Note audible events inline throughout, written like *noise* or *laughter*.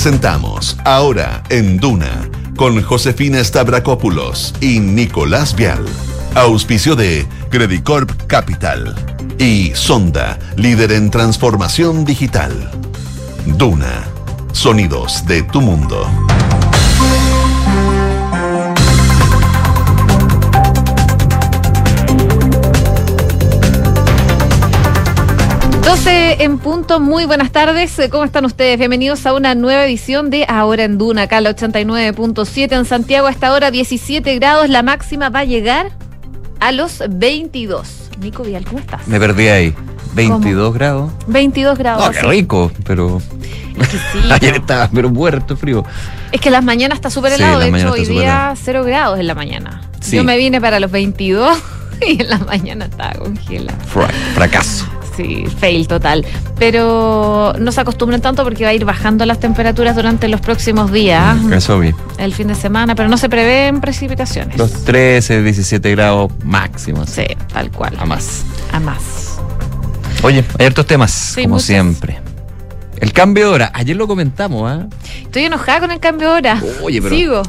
Presentamos Ahora en Duna con Josefina Stavrakopoulos y Nicolás Vial. Auspicio de Credicorp Capital y Sonda, líder en transformación digital. Duna, sonidos de tu mundo. 12 en punto, muy buenas tardes. ¿Cómo están ustedes? Bienvenidos a una nueva edición de Ahora en Duna, acá la 89.7 en Santiago. A esta hora 17 grados, la máxima va a llegar a los 22. Nico Vial, ¿cómo estás? Me perdí ahí. 22 grados. 22 grados. No, qué rico, pero. Es que sí. *laughs* Ayer estaba, pero muerto frío. Es que las mañanas está súper Sí, helado. las de hecho, hoy día helado. 0 grados en la mañana. Sí. Yo me vine para los 22 *laughs* y en la mañana estaba congelada. Fra- fracaso. Sí, fail total. Pero no se acostumbren tanto porque va a ir bajando las temperaturas durante los próximos días, Eso vi. el fin de semana, pero no se prevén precipitaciones. Los 13, 17 grados máximos. Sí, tal cual. A más. A más. Oye, hay hartos temas, Sí, como siempre. El cambio de hora. Ayer lo comentamos, ¿ah? Estoy enojada con el cambio de hora. Oye, pero- Sigo.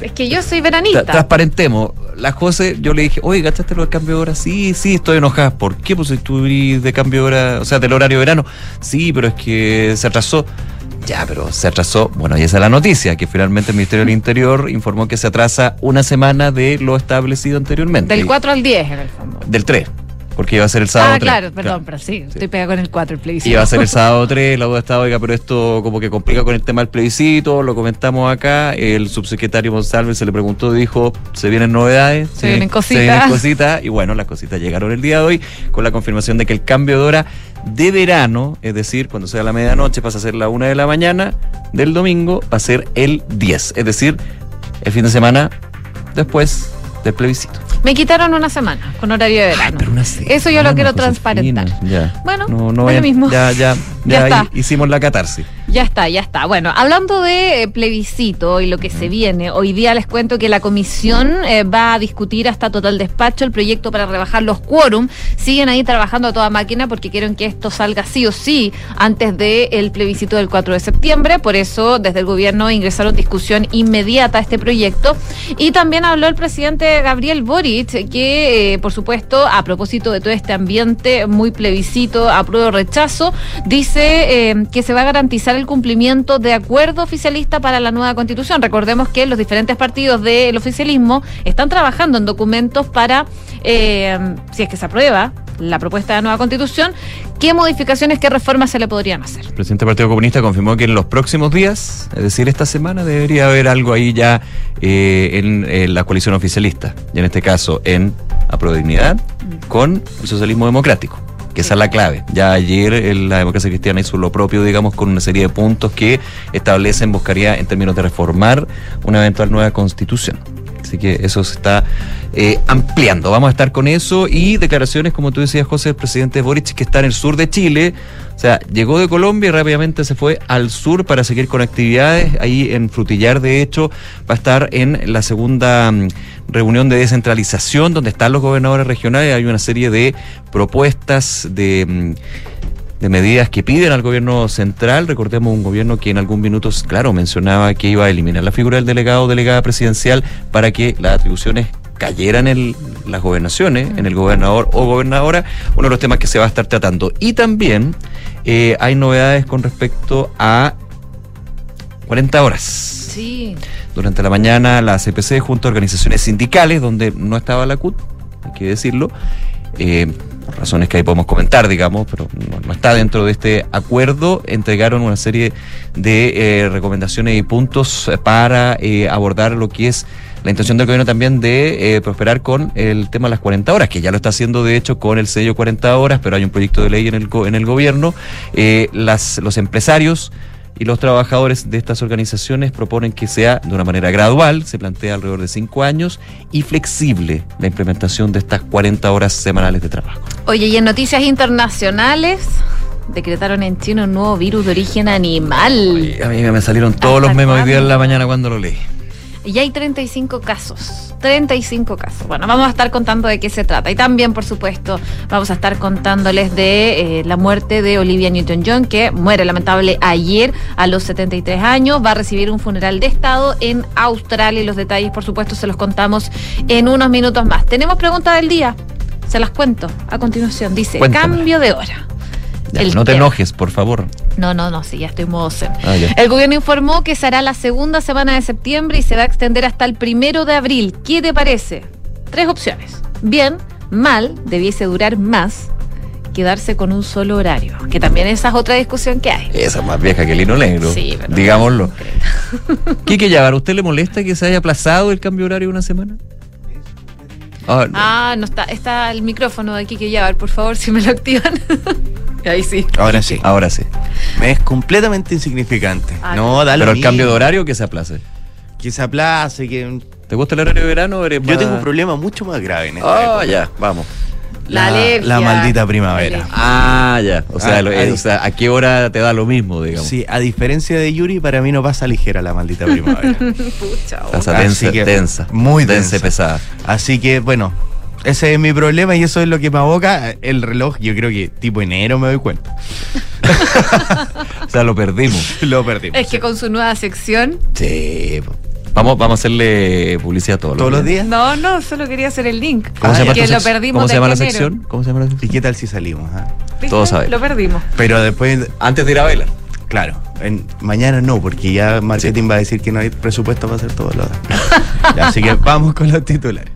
Es que yo soy veranista. Transparentemos. La José, yo le dije, oye, ¿gastaste lo del cambio de hora? Sí, sí, estoy enojada. ¿Por qué? Pues eres de cambio de hora, o sea, del horario de verano. Sí, pero es que se atrasó. Ya, pero se atrasó. Bueno, y esa es la noticia, que finalmente el Ministerio del Interior informó que se atrasa una semana de lo establecido anteriormente. Del 4 al 10, en el fondo. Del 3, porque iba a ser el sábado Ah, 3. claro, perdón, pero sí, estoy pegada con el 4, el plebiscito. Iba a ser el *laughs* sábado 3, la duda estaba, oiga, pero esto como que complica con el tema del plebiscito, lo comentamos acá, el subsecretario Monsalve se le preguntó, dijo, se vienen novedades, Se vienen cositas. se vienen cositas, y bueno, las cositas llegaron el día de hoy con la confirmación de que el cambio de hora de verano, es decir, cuando sea la medianoche pasa a ser la una de la mañana del domingo, va a ser el 10, es decir, el fin de semana después del plebiscito. Me quitaron una semana con horario de verano. Pero una Eso yo lo quiero transparentar. Ya. Bueno, no, es no lo mismo. Ya, ya, *laughs* Ya ya, está. ahí hicimos la catarsis. Ya está, ya está. Bueno, hablando de eh, plebiscito y lo que se viene, hoy día les cuento que la comisión eh, va a discutir hasta total despacho el proyecto para rebajar los quórum. Siguen ahí trabajando a toda máquina porque quieren que esto salga sí o sí antes del plebiscito del 4 de septiembre. Por eso, desde el gobierno ingresaron discusión inmediata a este proyecto. Y también habló el presidente Gabriel Boric, que, eh, por supuesto, a propósito de todo este ambiente muy plebiscito, apruebo rechazo, dice que se va a garantizar el cumplimiento de acuerdo oficialista para la nueva constitución. Recordemos que los diferentes partidos del oficialismo están trabajando en documentos para, eh, si es que se aprueba la propuesta de nueva constitución, qué modificaciones, qué reformas se le podrían hacer. El presidente del Partido Comunista confirmó que en los próximos días, es decir, esta semana, debería haber algo ahí ya eh, en, en la coalición oficialista. Y en este caso, en Aprodignidad con el socialismo democrático. Que esa es la clave. Ya ayer eh, la democracia cristiana hizo lo propio, digamos, con una serie de puntos que establecen, buscaría en términos de reformar una eventual nueva constitución. Así que eso se está eh, ampliando. Vamos a estar con eso y declaraciones, como tú decías, José, el presidente Boric, que está en el sur de Chile. O sea, llegó de Colombia y rápidamente se fue al sur para seguir con actividades. Ahí en Frutillar, de hecho, va a estar en la segunda mm, reunión de descentralización, donde están los gobernadores regionales. Hay una serie de propuestas de. mm, de medidas que piden al gobierno central. Recordemos un gobierno que en algún minuto, claro, mencionaba que iba a eliminar la figura del delegado o delegada presidencial para que las atribuciones cayeran en las gobernaciones, en el gobernador o gobernadora, uno de los temas que se va a estar tratando. Y también eh, hay novedades con respecto a 40 horas. Sí. Durante la mañana la CPC junto a organizaciones sindicales, donde no estaba la CUT, hay que decirlo, eh, por razones que ahí podemos comentar, digamos, pero no, no está dentro de este acuerdo, entregaron una serie de eh, recomendaciones y puntos para eh, abordar lo que es la intención del gobierno también de eh, prosperar con el tema de las 40 horas, que ya lo está haciendo de hecho con el sello 40 horas, pero hay un proyecto de ley en el, en el gobierno. Las, los empresarios y los trabajadores de estas organizaciones proponen que sea de una manera gradual, se plantea alrededor de cinco años, y flexible la implementación de estas 40 horas semanales de trabajo. Oye, y en noticias internacionales, decretaron en China un nuevo virus de origen animal. A mí me salieron todos ¿Hasta los memes hoy día en la mañana cuando lo leí. Y hay 35 casos. 35 casos. Bueno, vamos a estar contando de qué se trata. Y también, por supuesto, vamos a estar contándoles de eh, la muerte de Olivia Newton-John, que muere lamentable ayer a los 73 años. Va a recibir un funeral de Estado en Australia y los detalles, por supuesto, se los contamos en unos minutos más. Tenemos pregunta del día. Se las cuento a continuación. Dice, Cuéntame. cambio de hora. Ya, no te enojes, por favor. No, no, no, sí, ya estoy en modo zen. Ah. El gobierno informó que será la segunda semana de septiembre y se va a extender hasta el primero de abril. ¿Qué te parece? Tres opciones. Bien, mal, debiese durar más, quedarse con un solo horario. Que también esa es otra discusión que hay. Esa es más vieja que el hino negro. Sí, pero Digámoslo. Quique Yavar, ¿usted le molesta que se haya aplazado el cambio de horario una semana? Ah, no. Ah, no está, está el micrófono de Kike Yavar, por favor, si me lo activan. Ahí sí. Ahora sí. Ahora sí. Me es completamente insignificante. Ah, no, da lo Pero el cambio de horario que se aplace. Que se aplace, que... ¿Te gusta el horario de verano o eres Yo más- tengo un problema mucho más grave en esta Ah, época. ya, vamos. La alergia. la maldita primavera. Alergia. Ah, ya. O sea, Ah, lo- ahí. o sea, ¿a qué hora te da lo mismo, digamos? Sí, a diferencia de Yuri, para mí no pasa ligera la maldita primavera. *laughs* Pucha. Pasa que, densa. muy densa. y densa. pesada. Así que, bueno, ese es mi problema y eso es lo que me aboca. El reloj, yo creo que tipo enero me doy cuenta. *laughs* O sea, lo perdimos. Lo perdimos. Es que con su nueva sección. Sí. Vamos, vamos a hacerle publicidad todos, ¿Todos los días? No, no, solo quería hacer el link. ¿Cómo, Ah, se llama que lo perdimos ¿Cómo se llama la enero. sección? ¿Cómo se llama la ¿Y sección? qué tal si salimos? ah? Todos sabemos. Lo perdimos. Pero después, Antes de ir a bailar. claro, en- mañana no, porque ya marketing va a decir que no hay presupuesto para hacer todo lo *laughs* Ya, Así que vamos con los titulares.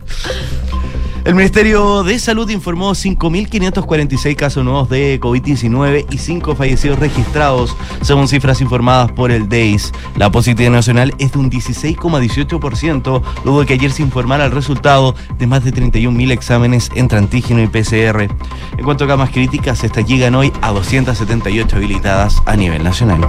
El Ministerio de Salud informó 5.546 casos nuevos de COVID-19 y 5 fallecidos registrados, según cifras informadas por el DEIS. La positividad nacional es de un 16,18%, luego de que ayer se informara el resultado de más de 31.000 exámenes entre antígeno y PCR. En cuanto a camas críticas, estas llegan hoy a 278 habilitadas a nivel nacional.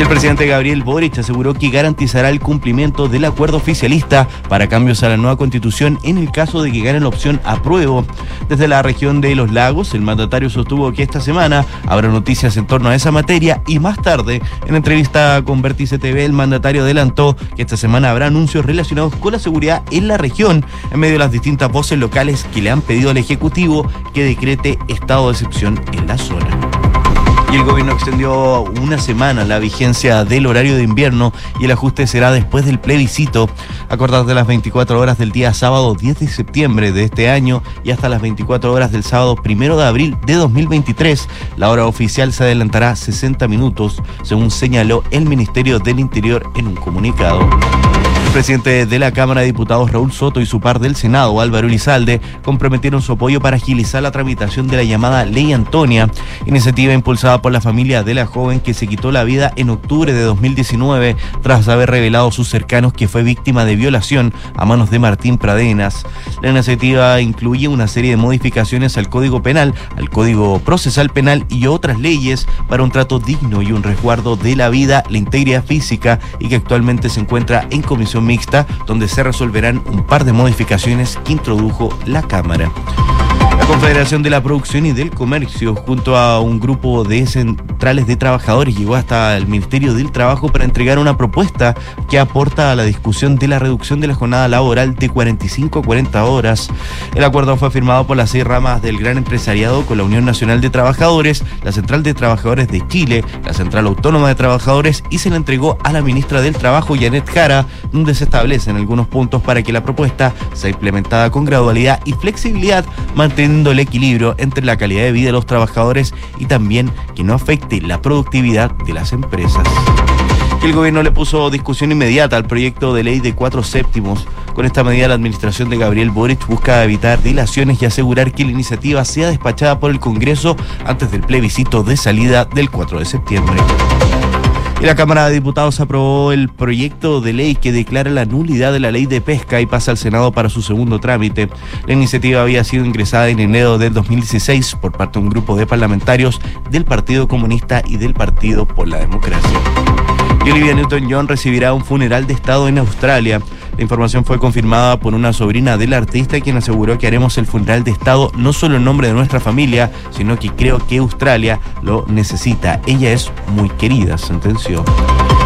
El presidente Gabriel Boric aseguró que garantizará el cumplimiento del acuerdo oficialista para cambios a la nueva constitución en el caso de que gane la opción apruebo. Desde la región de Los Lagos, el mandatario sostuvo que esta semana habrá noticias en torno a esa materia y más tarde, en entrevista con Vértice TV, el mandatario adelantó que esta semana habrá anuncios relacionados con la seguridad en la región, en medio de las distintas voces locales que le han pedido al Ejecutivo que decrete estado de excepción en la zona. Y el gobierno extendió una semana la vigencia del horario de invierno y el ajuste será después del plebiscito, a de las 24 horas del día sábado 10 de septiembre de este año y hasta las 24 horas del sábado 1 de abril de 2023. La hora oficial se adelantará 60 minutos, según señaló el Ministerio del Interior en un comunicado. Presidente de la Cámara de Diputados, Raúl Soto, y su par del Senado, Álvaro Elizalde, comprometieron su apoyo para agilizar la tramitación de la llamada Ley Antonia, iniciativa impulsada por la familia de la joven que se quitó la vida en octubre de 2019 tras haber revelado a sus cercanos que fue víctima de violación a manos de Martín Pradenas. La iniciativa incluye una serie de modificaciones al Código Penal, al Código Procesal Penal y otras leyes para un trato digno y un resguardo de la vida, la integridad física y que actualmente se encuentra en comisión mixta donde se resolverán un par de modificaciones que introdujo la Cámara. La Confederación de la Producción y del Comercio, junto a un grupo de centrales de trabajadores, llegó hasta el Ministerio del Trabajo para entregar una propuesta que aporta a la discusión de la reducción de la jornada laboral de 45 a 40 horas. El acuerdo fue firmado por las seis ramas del gran empresariado con la Unión Nacional de Trabajadores, la Central de Trabajadores de Chile, la Central Autónoma de Trabajadores y se le entregó a la ministra del Trabajo, Janet Jara, donde se establecen algunos puntos para que la propuesta sea implementada con gradualidad y flexibilidad, manteniendo el equilibrio entre la calidad de vida de los trabajadores y también que no afecte la productividad de las empresas. El gobierno le puso discusión inmediata al proyecto de ley de cuatro séptimos. Con esta medida, la administración de Gabriel Boric busca evitar dilaciones y asegurar que la iniciativa sea despachada por el Congreso antes del plebiscito de salida del 4 de septiembre. La Cámara de Diputados aprobó el proyecto de ley que declara la nulidad de la ley de pesca y pasa al Senado para su segundo trámite. La iniciativa había sido ingresada en enero del 2016 por parte de un grupo de parlamentarios del Partido Comunista y del Partido por la Democracia. Y Olivia Newton-John recibirá un funeral de Estado en Australia. La información fue confirmada por una sobrina del artista quien aseguró que haremos el funeral de Estado no solo en nombre de nuestra familia, sino que creo que Australia lo necesita. Ella es muy querida, sentenció.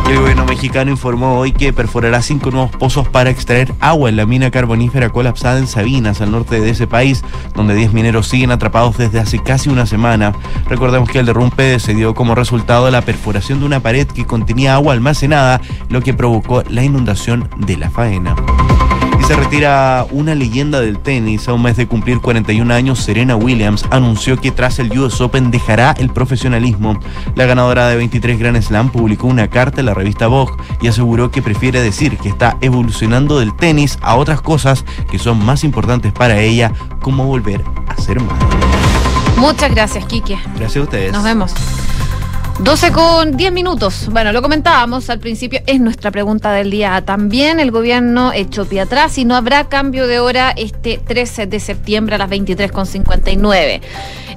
El gobierno mexicano informó hoy que perforará cinco nuevos pozos para extraer agua en la mina carbonífera colapsada en Sabinas, al norte de ese país, donde 10 mineros siguen atrapados desde hace casi una semana. Recordemos que el derrumbe se dio como resultado de la perforación de una pared que contenía agua almacenada, lo que provocó la inundación de la faena. Se retira una leyenda del tenis. A un mes de cumplir 41 años, Serena Williams anunció que tras el US Open dejará el profesionalismo. La ganadora de 23 Grand Slam publicó una carta en la revista Vogue y aseguró que prefiere decir que está evolucionando del tenis a otras cosas que son más importantes para ella, como volver a ser madre. Muchas gracias, Quique. Gracias a ustedes. Nos vemos. 12 con 10 minutos. Bueno, lo comentábamos al principio, es nuestra pregunta del día. También el gobierno echó pie atrás y no habrá cambio de hora este 13 de septiembre a las 23.59.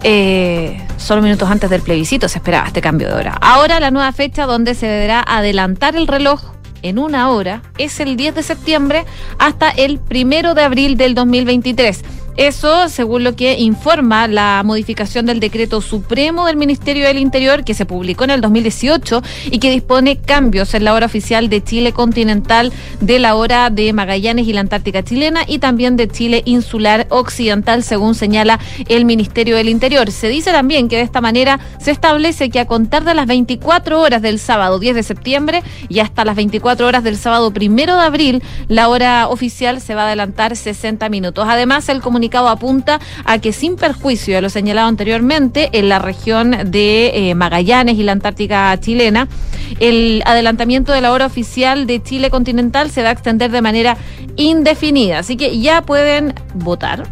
Eh, solo minutos antes del plebiscito se esperaba este cambio de hora. Ahora la nueva fecha donde se deberá adelantar el reloj en una hora es el 10 de septiembre hasta el primero de abril del 2023. Eso, según lo que informa la modificación del decreto supremo del Ministerio del Interior que se publicó en el 2018 y que dispone cambios en la hora oficial de Chile continental, de la hora de Magallanes y la Antártica chilena y también de Chile insular occidental, según señala el Ministerio del Interior. Se dice también que de esta manera se establece que a contar de las 24 horas del sábado 10 de septiembre y hasta las 24 horas del sábado primero de abril, la hora oficial se va a adelantar 60 minutos. Además, el comunicado apunta a que sin perjuicio de lo señalado anteriormente, en la región de eh, Magallanes y la Antártica chilena, el adelantamiento de la hora oficial de Chile continental se va a extender de manera indefinida. Así que ya pueden votar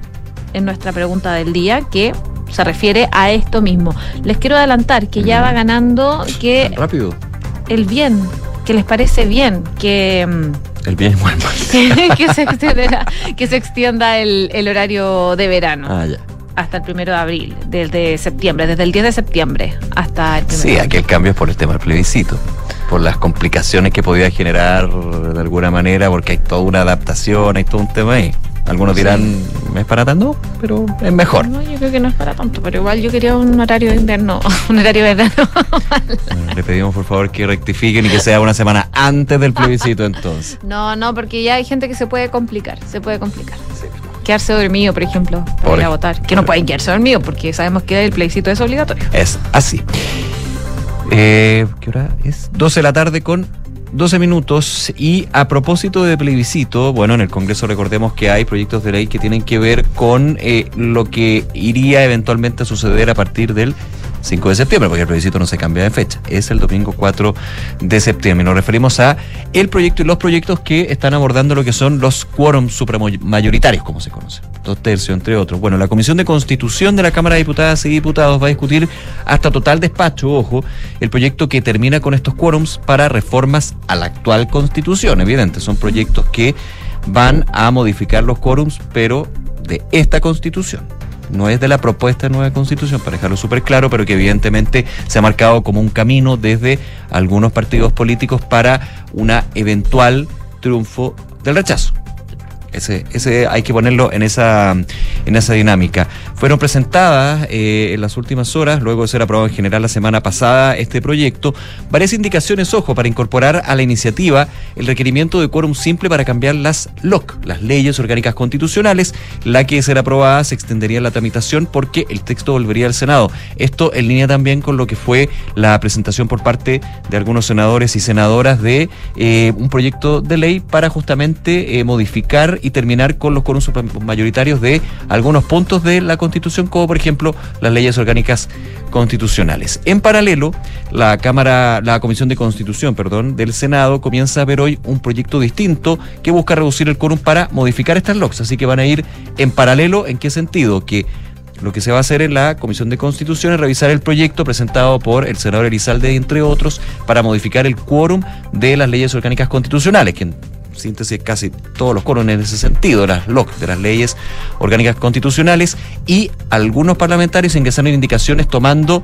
en nuestra pregunta del día que se refiere a esto mismo. Les quiero adelantar que ya va ganando que Rápido. el bien, que les parece bien, que mm, El bien igual. *laughs* que, se extienda, que se extienda el, el horario de verano Ah, ya. hasta el primero de abril, desde septiembre, desde el 10 de septiembre hasta el primero. Sí, aquí el cambio es por el tema del plebiscito, por las complicaciones que podía generar de alguna manera, porque hay toda una adaptación, hay todo un tema ahí. Algunos dirán, ¿es para tanto? Pero es mejor. No, yo creo que no es para tanto, pero igual yo quería un horario de invierno, *laughs* un horario de verano. Bueno, le pedimos por favor que rectifiquen y que sea una semana antes del plebiscito entonces. *laughs* No, no, porque ya hay gente que se puede complicar, se puede complicar. Quedarse dormido, por ejemplo, para ir a votar. Que no pueden quedarse dormidos porque sabemos que el plebiscito es obligatorio. Es así. Eh, ¿Qué hora es? 12 de la tarde con 12 minutos. Y a propósito de plebiscito, bueno, en el Congreso recordemos que hay proyectos de ley que tienen que ver con eh, lo que iría eventualmente a suceder a partir del 5 de septiembre, porque el plebiscito no se cambia de fecha, es el domingo 4 de septiembre. Nos referimos a el proyecto y los proyectos que están abordando lo que son los quórums supramayoritarios, como se conoce, dos tercios entre otros. Bueno, la Comisión de Constitución de la Cámara de Diputadas y Diputados va a discutir hasta total despacho, ojo, el proyecto que termina con estos quórums para reformas a la actual Constitución. Evidente, son proyectos que van a modificar los quórums, pero de esta Constitución no es de la propuesta de nueva constitución, para dejarlo súper claro, pero que evidentemente se ha marcado como un camino desde algunos partidos políticos para una eventual triunfo del rechazo. Ese, ese hay que ponerlo en esa, en esa dinámica. Fueron presentadas eh, en las últimas horas, luego de ser aprobado en general la semana pasada, este proyecto, varias indicaciones, ojo, para incorporar a la iniciativa el requerimiento de quórum simple para cambiar las LOC, las leyes orgánicas constitucionales, la que de ser aprobada se extendería la tramitación porque el texto volvería al Senado. Esto en línea también con lo que fue la presentación por parte de algunos senadores y senadoras de eh, un proyecto de ley para justamente eh, modificar terminar con los quórums mayoritarios de algunos puntos de la Constitución, como por ejemplo las leyes orgánicas constitucionales. En paralelo, la Cámara, la Comisión de Constitución, perdón, del Senado comienza a ver hoy un proyecto distinto que busca reducir el quórum para modificar estas LOCs. Así que van a ir en paralelo. ¿En qué sentido? Que lo que se va a hacer en la Comisión de Constitución es revisar el proyecto presentado por el senador Elizalde, entre otros, para modificar el quórum de las leyes orgánicas constitucionales, que síntesis casi todos los quórums en ese sentido, las LOC, de las leyes orgánicas constitucionales, y algunos parlamentarios ingresaron indicaciones tomando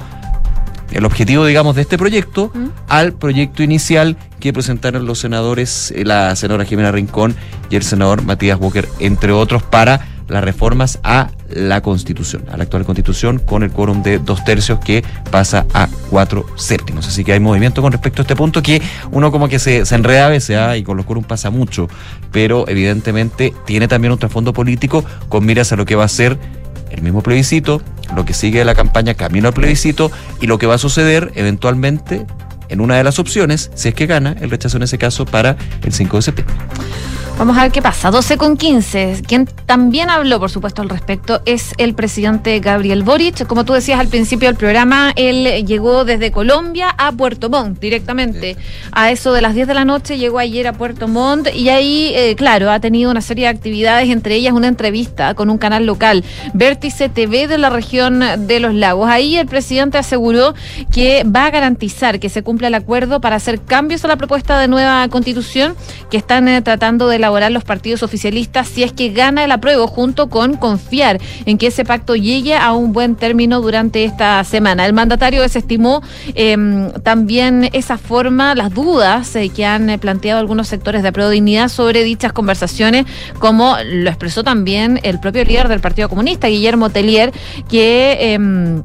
el objetivo, digamos, de este proyecto ¿Mm? al proyecto inicial que presentaron los senadores, eh, la senadora Jimena Rincón y el senador Matías Walker, entre otros, para las reformas a la Constitución, a la actual Constitución, con el quórum de dos tercios que pasa a cuatro séptimos. Así que hay movimiento con respecto a este punto que uno como que se, se enreda a veces ¿ah? y con los quórum pasa mucho, pero evidentemente tiene también un trasfondo político con miras a lo que va a ser el mismo plebiscito, lo que sigue de la campaña camino al plebiscito y lo que va a suceder eventualmente en una de las opciones, si es que gana, el rechazo en ese caso para el 5 de septiembre. Vamos a ver qué pasa. 12 con 15. Quien también habló, por supuesto, al respecto es el presidente Gabriel Boric. Como tú decías al principio del programa, él llegó desde Colombia a Puerto Montt directamente. A eso de las 10 de la noche llegó ayer a Puerto Montt y ahí, eh, claro, ha tenido una serie de actividades, entre ellas una entrevista con un canal local, Vértice TV de la región de los lagos. Ahí el presidente aseguró que va a garantizar que se cumpla el acuerdo para hacer cambios a la propuesta de nueva constitución que están eh, tratando de elaborar los partidos oficialistas si es que gana el apruebo, junto con confiar en que ese pacto llegue a un buen término durante esta semana. El mandatario desestimó em, también esa forma, las dudas eh, que han eh, planteado algunos sectores de apruebo dignidad sobre dichas conversaciones, como lo expresó también el propio líder del Partido Comunista, Guillermo Tellier, que em,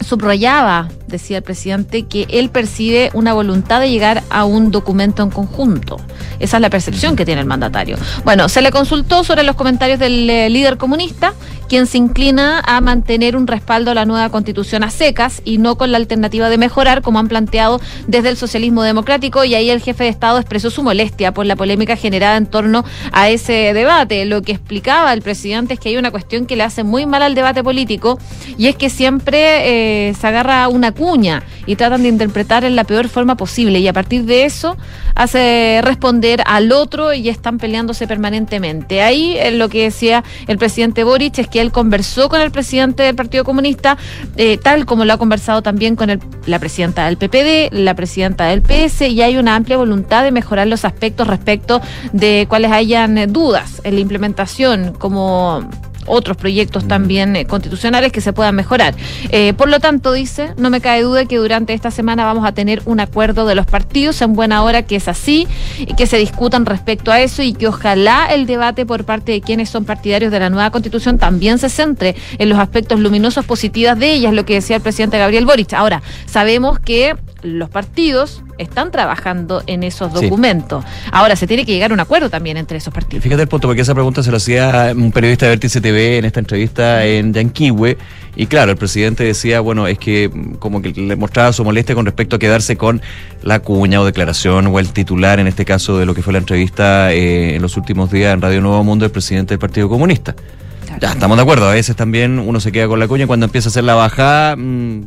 subrayaba, decía el presidente, que él percibe una voluntad de llegar a un documento en conjunto. Esa es la percepción que tiene el mandatario. Bueno, se le consultó sobre los comentarios del eh, líder comunista, quien se inclina a mantener un respaldo a la nueva constitución a secas y no con la alternativa de mejorar, como han planteado desde el socialismo democrático, y ahí el jefe de Estado expresó su molestia por la polémica generada en torno a ese debate. Lo que explicaba el presidente es que hay una cuestión que le hace muy mal al debate político, y es que siempre eh, se agarra una cuña y tratan de interpretar en la peor forma posible, y a partir de eso hace responder al otro y están peleándose permanentemente. Ahí eh, lo que decía el presidente Boric es que él conversó con el presidente del Partido Comunista, eh, tal como lo ha conversado también con el, la presidenta del PPD, la presidenta del PS, y hay una amplia voluntad de mejorar los aspectos respecto de cuáles hayan eh, dudas en la implementación, como otros proyectos también eh, constitucionales que se puedan mejorar. Eh, por lo tanto, dice, no me cae duda que durante esta semana vamos a tener un acuerdo de los partidos en buena hora que es así, y que se discutan respecto a eso y que ojalá el debate por parte de quienes son partidarios de la nueva constitución también se centre en los aspectos luminosos positivos de ella, es lo que decía el presidente Gabriel Boric. Ahora, sabemos que los partidos están trabajando en esos documentos. Ahora, se tiene que llegar a un acuerdo también entre esos partidos. Fíjate el punto, porque esa pregunta se lo hacía un periodista de Vértice TV en esta entrevista en Yanquihue. Y claro, el presidente decía, bueno, es que como que le mostraba su molestia con respecto a quedarse con la cuña o declaración o el titular, en este caso, de lo que fue la entrevista eh, en los últimos días en Radio Nuevo Mundo del presidente del Partido Comunista. Ya, estamos de acuerdo. A veces también uno se queda con la cuña cuando empieza a hacer la bajada. Mm,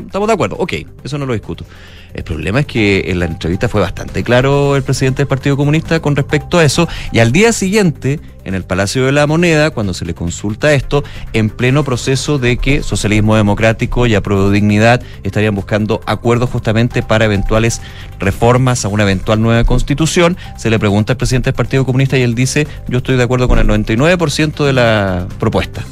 Estamos de acuerdo, ok, eso no lo discuto. El problema es que en la entrevista fue bastante claro el presidente del Partido Comunista con respecto a eso, y al día siguiente, en el Palacio de la Moneda, cuando se le consulta esto, en pleno proceso de que Socialismo Democrático y Apruebo Dignidad estarían buscando acuerdos justamente para eventuales reformas a una eventual nueva constitución, se le pregunta al presidente del Partido Comunista y él dice, yo estoy de acuerdo con el 99% de la propuesta.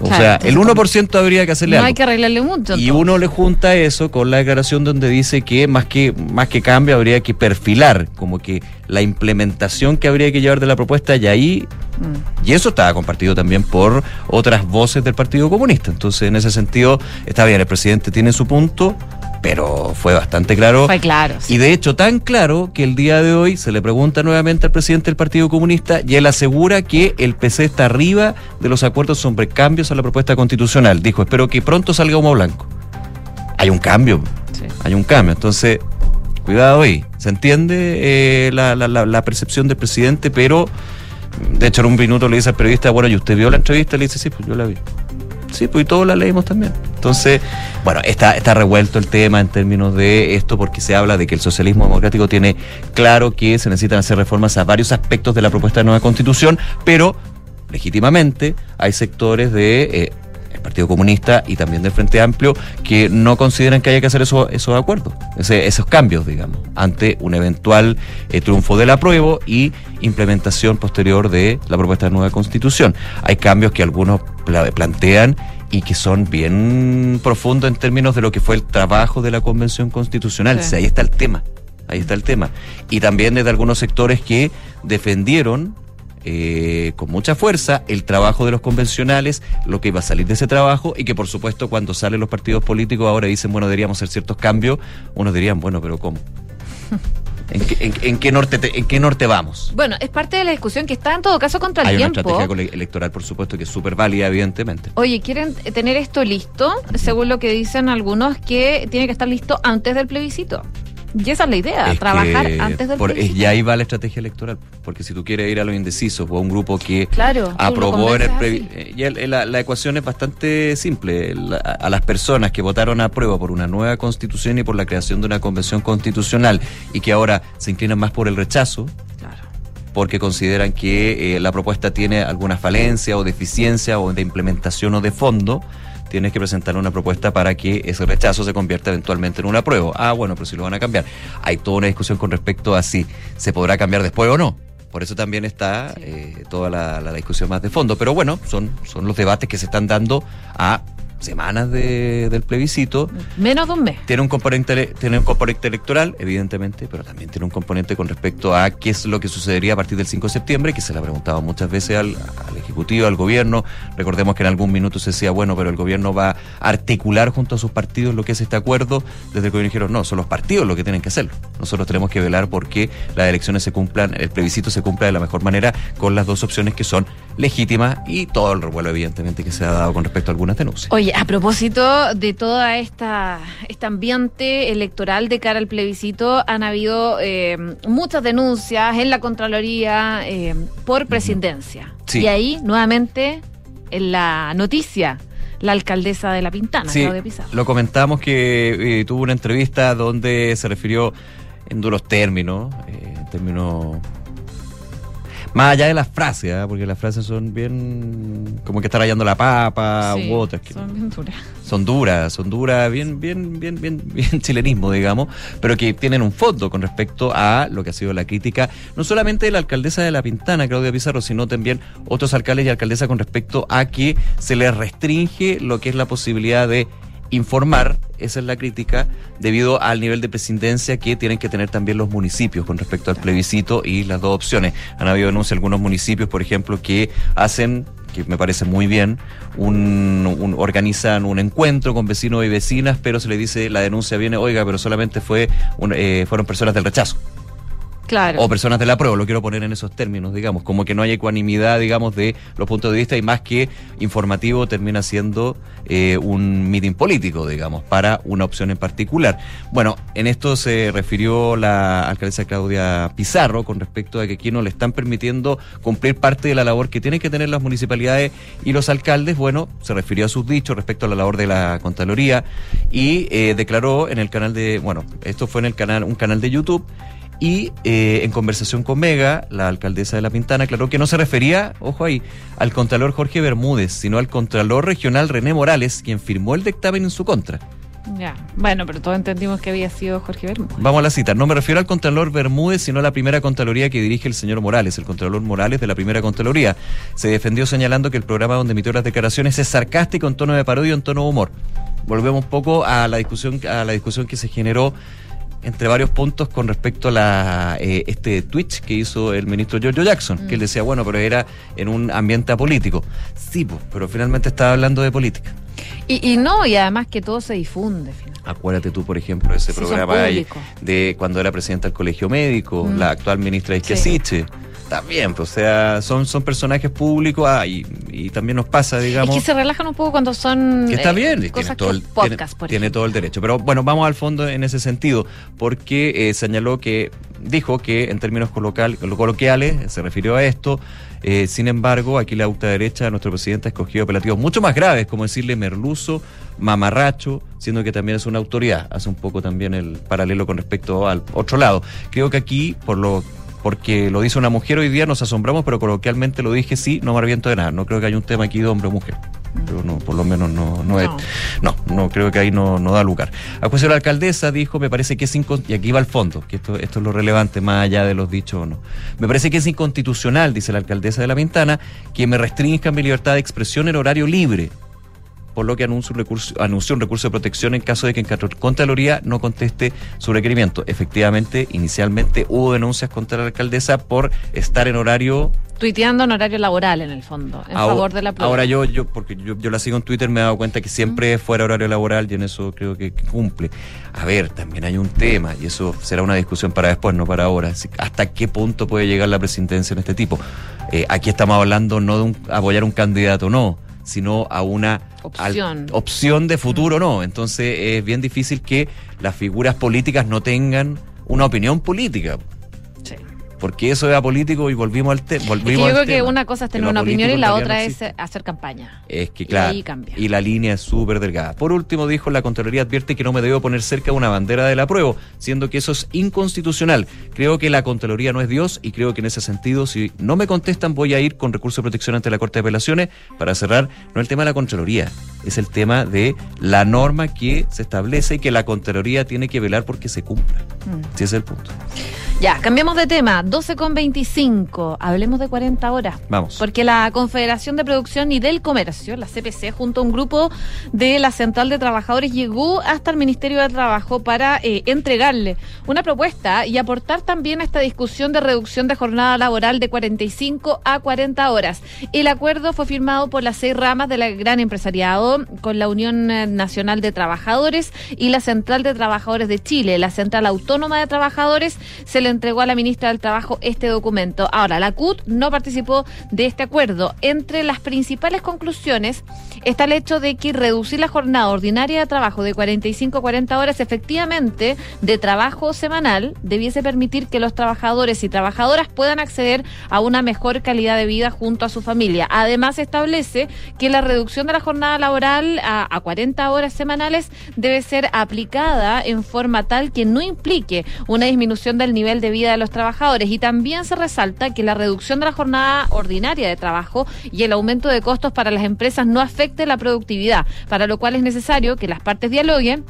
O sea, el 1% habría que hacerle no algo. hay que arreglarle mucho. Y uno le junta eso con la declaración donde dice que más que más que cambio habría que perfilar, como que la implementación que habría que llevar de la propuesta y ahí Mm. y eso estaba compartido también por otras voces del Partido Comunista. Entonces, en ese sentido, está bien, el presidente tiene su punto, pero fue bastante claro. Fue claro. sí. Y de hecho, tan claro que el día de hoy se le pregunta nuevamente al presidente del Partido Comunista y él asegura que el PC está arriba de los acuerdos sobre cambios a la propuesta constitucional. Dijo, espero que pronto salga humo blanco. Hay un cambio, Sí. hay un cambio. Entonces, cuidado ahí. Se entiende eh, la, la- la- la percepción del presidente, pero de hecho en un minuto le dice al periodista, bueno, ¿y usted vio la entrevista? Le dice, sí, pues yo la vi. Sí, pues y todos la leímos también. Entonces, bueno, está, está revuelto el tema en términos de esto porque se habla de que el socialismo democrático tiene claro que se necesitan hacer reformas a varios aspectos de la propuesta de nueva constitución, pero legítimamente hay sectores de eh, el Partido Comunista y también del Frente Amplio que no consideran que haya que hacer eso- esos acuerdos, ese- esos cambios, digamos, ante un eventual eh, triunfo del apruebo y implementación posterior de la propuesta de nueva constitución. Hay cambios que algunos pla- plantean y que son bien profundos en términos de lo que fue el trabajo de la Convención Constitucional. Sí. O sea, ahí está el tema. Ahí está el tema. Y también desde algunos sectores que defendieron eh, con mucha fuerza el trabajo de los convencionales, lo que iba a salir de ese trabajo y que por supuesto cuando salen los partidos políticos ahora dicen, bueno, deberíamos hacer ciertos cambios, unos dirían, bueno, pero ¿cómo? *laughs* ¿En qué, en- en qué norte te- en qué norte vamos? Bueno, es parte de la discusión que está en todo caso contra el Hay una tiempo. estrategia cole- electoral, por supuesto, que es súper válida, evidentemente. Oye, quieren tener esto listo, según lo que dicen algunos, que tiene que estar listo antes del plebiscito. Y esa es la idea, Es trabajar antes del por- plebiscito. Y ahí va la estrategia electoral. Porque si tú quieres ir a los indecisos o a un grupo que Claro, aprobó en el eh, la, la ecuación es bastante simple. La- a las personas que votaron a prueba por una nueva constitución y por la creación de una convención constitucional y que ahora se inclinan más por el rechazo, Claro. porque consideran que eh, la propuesta tiene alguna falencia o deficiencia o de implementación o de fondo, tienes que presentar una propuesta para que ese rechazo se convierta eventualmente en una prueba. Ah, bueno, pero si lo van a cambiar. Hay toda una discusión con respecto a si se podrá cambiar después o no. Por eso también está Sí. eh, toda la, la discusión más de fondo. Pero bueno, son, son los debates que se están dando a semanas de- del plebiscito. Menos de un mes. Tiene un componente tiene un componente electoral, evidentemente, pero también tiene un componente con respecto a qué es lo que sucedería a partir del 5 de septiembre, que se le ha preguntado muchas veces al, al Ejecutivo, al gobierno. Recordemos que en algún minuto se decía, bueno, pero el gobierno va a articular junto a sus partidos lo que es este acuerdo. Desde el gobierno dijeron, no, son los partidos los que tienen que hacerlo. Nosotros tenemos que velar porque las elecciones se cumplan, el plebiscito se cumpla de la mejor manera con las dos opciones que son legítimas y todo el revuelo, evidentemente, que se ha dado con respecto a algunas denuncias. Oye, a propósito de toda esta este ambiente electoral de cara al plebiscito, han habido eh, muchas denuncias en la Contraloría eh, por presidencia. Sí. Y ahí, nuevamente, en la noticia, la alcaldesa de La Pintana, Sí, Claudia Pizarro. lo comentamos que eh, tuvo una entrevista donde se refirió en duros términos, eh, en términos más allá de las frases, ¿ah? porque las frases son bien como que está rayando la papa Sí, u otras que son bien duras. son duras, son duras, bien, bien, bien, bien, bien *laughs* chilenismo, digamos, pero que tienen un fondo con respecto a lo que ha sido la crítica, no solamente de la alcaldesa de La Pintana, Claudia Pizarro, sino también otros alcaldes y alcaldesas con respecto a que se les restringe lo que es la posibilidad de informar, esa es la crítica, debido al nivel de presidencia que tienen que tener también los municipios con respecto al plebiscito y las dos opciones. Han habido denuncias de algunos municipios, por ejemplo, que hacen que me parece muy bien, un, un- organizan un encuentro con vecinos y vecinas, pero se le dice, la denuncia viene, oiga, pero solamente fue un- eh, fueron personas del rechazo Claro. o personas de la prueba, lo quiero poner en esos términos, digamos, como que no hay ecuanimidad, digamos, de los puntos de vista y más que informativo termina siendo eh, un meeting político, digamos, para una opción en particular. Bueno, en esto se refirió la alcaldesa Claudia Pizarro con respecto a que aquí no le están permitiendo cumplir parte de la labor que tienen que tener las municipalidades y los alcaldes. Bueno, se refirió a sus dichos respecto a la labor de la Contraloría y eh, declaró en el canal de, bueno, esto fue en el canal, un canal de YouTube y eh, en conversación con Mega, la alcaldesa de La Pintana aclaró que no se refería, ojo ahí, al contralor Jorge Bermúdez, sino al contralor regional René Morales, quien firmó el dictamen en su contra. Ya. Bueno, pero todos entendimos que había sido Jorge Bermúdez. Vamos a la cita. No me refiero al contralor Bermúdez, sino a la primera contraloría que dirige el señor Morales, el contralor Morales de la primera contraloría. Se defendió señalando que el programa donde emitió las declaraciones es sarcástico en tono de parodia, en tono de humor. Volvemos un poco a la discusión, a la discusión que se generó entre varios puntos con respecto a la, eh, este Twitch que hizo el ministro Giorgio Jackson, que él decía, bueno, pero era en un ambiente apolítico. Sí, pues, pero finalmente estaba hablando de política. Y, y no, y además que todo se difunde. finalmente. Acuérdate tú, por ejemplo, de ese Sí, programa ahí públicos. de cuando era presidenta del Colegio Médico, Mm. la actual ministra Isquiasiche. También, pues, o sea, son, son personajes públicos ah, y, y también nos pasa, digamos. Es que se relajan un poco cuando son Que está bien, tiene, todo que el, podcast, tiene, todo el derecho. Pero bueno, vamos al fondo en ese sentido, porque eh, señaló que, dijo que en términos colocal- coloquiales se refirió a esto. eh, sin embargo, aquí la ultraderecha, nuestro presidente ha escogido apelativos mucho más graves, como decirle merluzo, mamarracho, siendo que también es una autoridad. Hace un poco también el paralelo con respecto al otro lado. Creo que aquí, por lo porque lo dice una mujer hoy día, nos asombramos, pero coloquialmente lo dije, sí, no me arrepiento de nada. No creo que haya un tema aquí de hombre o mujer. Pero no, por lo menos no, no, es. No. No, creo que ahí no, no da lugar. A juicio de la alcaldesa dijo, me parece que es incon- y aquí va al fondo, que esto, esto es lo relevante más allá de los dichos o no. Me parece que es inconstitucional, dice la alcaldesa de La Pintana, que me restrinjan mi libertad de expresión en horario libre. Por lo que anunció un, recurso, anunció un recurso de protección en caso de que en Contraloría no conteste su requerimiento. Efectivamente, inicialmente hubo denuncias contra la alcaldesa por estar en horario tuiteando en horario laboral en el fondo, en ahora, favor de la prueba. Ahora yo, yo porque yo, yo, la sigo en Twitter, me he dado cuenta que siempre es fuera horario laboral y en eso creo que, que, cumple. A ver, también hay un tema, y eso será una discusión para después, no para ahora. ¿Hasta qué punto puede llegar la presidencia en este tipo? Eh, aquí estamos hablando no de un, apoyar un candidato, no, sino a una opción, al, opción. de futuro, no. Entonces es bien difícil que las figuras políticas no tengan una opinión política porque eso era político y volvimos al, te volvimos es que yo creo tema. que una cosa es tener una opinión y la otra es hacer campaña. Es que claro, y, cambia. y la línea es súper delgada. Por último, dijo, la Contraloría advierte que no me debo poner cerca una bandera del apruebo, siendo que eso es inconstitucional. Creo que la Contraloría no es Dios y creo que en ese sentido, si no me contestan, voy a ir con recurso de protección ante la Corte de Apelaciones para cerrar, no el tema de la Contraloría, es el tema de la norma que se establece y que la Contraloría tiene que velar porque se cumpla. Mm. Ese es el punto. Ya, cambiamos de tema. 12 con 25. Hablemos de 40 horas. Vamos. Porque la Confederación de Producción y del Comercio, la CPC, junto a un grupo de la Central de Trabajadores, llegó hasta el Ministerio de Trabajo para eh, entregarle una propuesta y aportar también a esta discusión de reducción de jornada laboral de 45 a 40 horas. El acuerdo fue firmado por las seis ramas de la gran empresariado con la Unión Nacional de Trabajadores y la Central de Trabajadores de Chile. La Central Autónoma de Trabajadores se le entregó a la ministra del Trabajo este documento. Ahora, la CUT no participó de este acuerdo. Entre las principales conclusiones está el hecho de que reducir la jornada ordinaria de trabajo de 45 a 40 horas efectivamente de trabajo semanal debiese permitir que los trabajadores y trabajadoras puedan acceder a una mejor calidad de vida junto a su familia. Además, establece que la reducción de la jornada laboral a, a 40 horas semanales debe ser aplicada en forma tal que no implique una disminución del nivel de vida de los trabajadores. Y también se resalta que la reducción de la jornada ordinaria de trabajo y el aumento de costos para las empresas no afecte la productividad, para lo cual es necesario que las partes dialoguen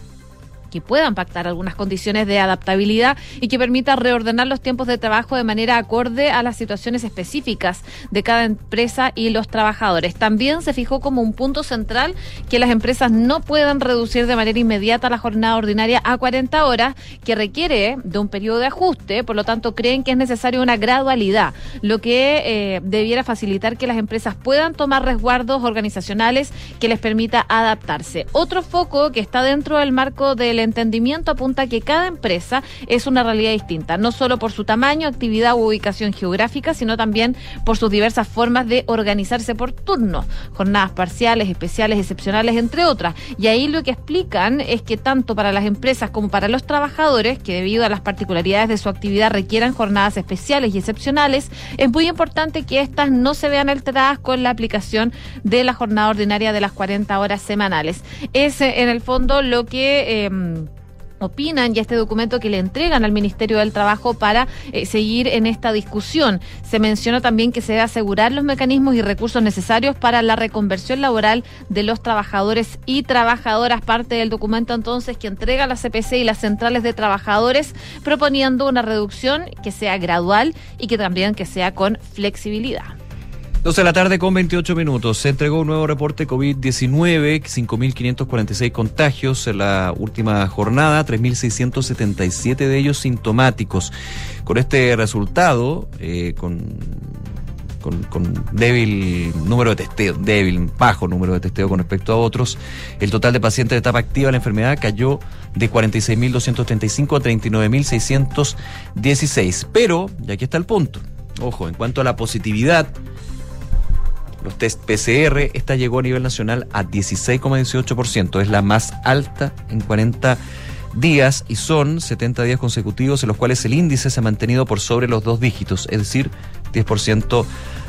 que puedan pactar algunas condiciones de adaptabilidad y que permita reordenar los tiempos de trabajo de manera acorde a las situaciones específicas de cada empresa y los trabajadores. También se fijó como un punto central que las empresas no puedan reducir de manera inmediata la jornada ordinaria a 40 horas, que requiere de un periodo de ajuste, por lo tanto creen que es necesario una gradualidad, lo que eh, debiera facilitar que las empresas puedan tomar resguardos organizacionales que les permita adaptarse. Otro foco que está dentro del marco del entendimiento apunta que cada empresa es una realidad distinta, no solo por su tamaño, actividad u ubicación geográfica, sino también por sus diversas formas de organizarse por turnos, jornadas parciales, especiales, excepcionales, entre otras. Y ahí lo que explican es que tanto para las empresas como para los trabajadores, que debido a las particularidades de su actividad requieran jornadas especiales y excepcionales, es muy importante que éstas no se vean alteradas con la aplicación de la jornada ordinaria de las 40 horas semanales. Es en el fondo lo que... Eh, opinan y este documento que le entregan al Ministerio del Trabajo para eh, seguir en esta discusión. Se menciona también que se debe asegurar los mecanismos y recursos necesarios para la reconversión laboral de los trabajadores y trabajadoras. Parte del documento entonces que entrega la CPC y las centrales de trabajadores proponiendo una reducción que sea gradual y que también que sea con flexibilidad. 12 de la tarde con 28 minutos. Se entregó un nuevo reporte COVID-19, 5.546 contagios en la última jornada, 3.677 de ellos sintomáticos. Con este resultado, eh, con, con, con, débil número de testeo, débil, bajo número de testeo con respecto a otros, el total de pacientes de etapa activa de la enfermedad cayó de 46.235 a 39.616. Pero, y aquí está el punto, ojo, en cuanto a la positividad, los test PCR, esta llegó a nivel nacional a 16,18%, es la más alta en 40 días y son 70 días consecutivos en los cuales el índice se ha mantenido por sobre los dos dígitos, es decir, 10%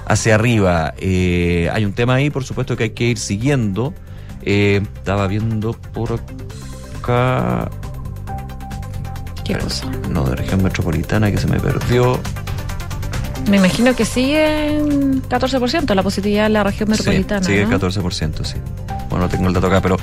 hacia arriba. Eh, hay un tema ahí, por supuesto, que hay que ir siguiendo. Eh, estaba viendo por acá. ¿Qué cosa? No, de región metropolitana que se me perdió. Me imagino que sigue en 14% la positividad en la región metropolitana. Sí, sigue ¿no? 14%, sí. Bueno, no tengo el dato acá, pero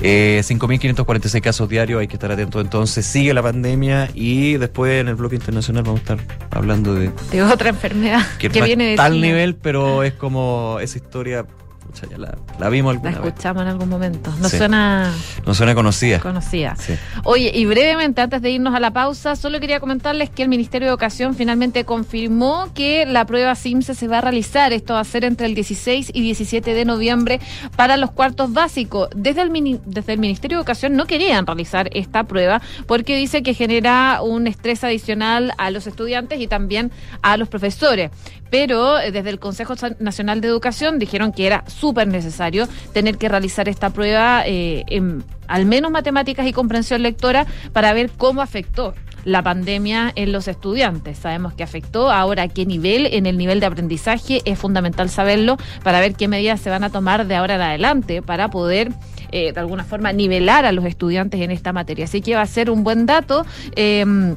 eh, 5.546 casos diarios, hay que estar atento entonces. Sigue la pandemia y después en el bloque internacional vamos a estar hablando de... De otra enfermedad Que, que, no viene de tal China. nivel, pero es como esa historia Pucha, ya la, la vimos La alguna vez. escuchamos en algún momento. No Sí. suena No suena conocida. conocida. Sí. Oye, y brevemente, antes de irnos a la pausa, solo quería comentarles que el Ministerio de Educación finalmente confirmó que la prueba SIMSE se va a realizar. Esto va a ser entre el 16 y 17 de noviembre para los cuartos básicos. Desde el, mini- desde el Ministerio de Educación no querían realizar esta prueba porque dice que genera un estrés adicional a los estudiantes y también a los profesores. Pero eh, desde el Consejo Nacional de Educación dijeron que era súper necesario tener que realizar esta prueba eh, en al menos matemáticas y comprensión lectora para ver cómo afectó la pandemia en los estudiantes. Sabemos que afectó, ahora a qué nivel, en el nivel de aprendizaje, es fundamental saberlo para ver qué medidas se van a tomar de ahora en adelante para poder eh, de alguna forma nivelar a los estudiantes en esta materia. Así que va a ser un buen dato. eh,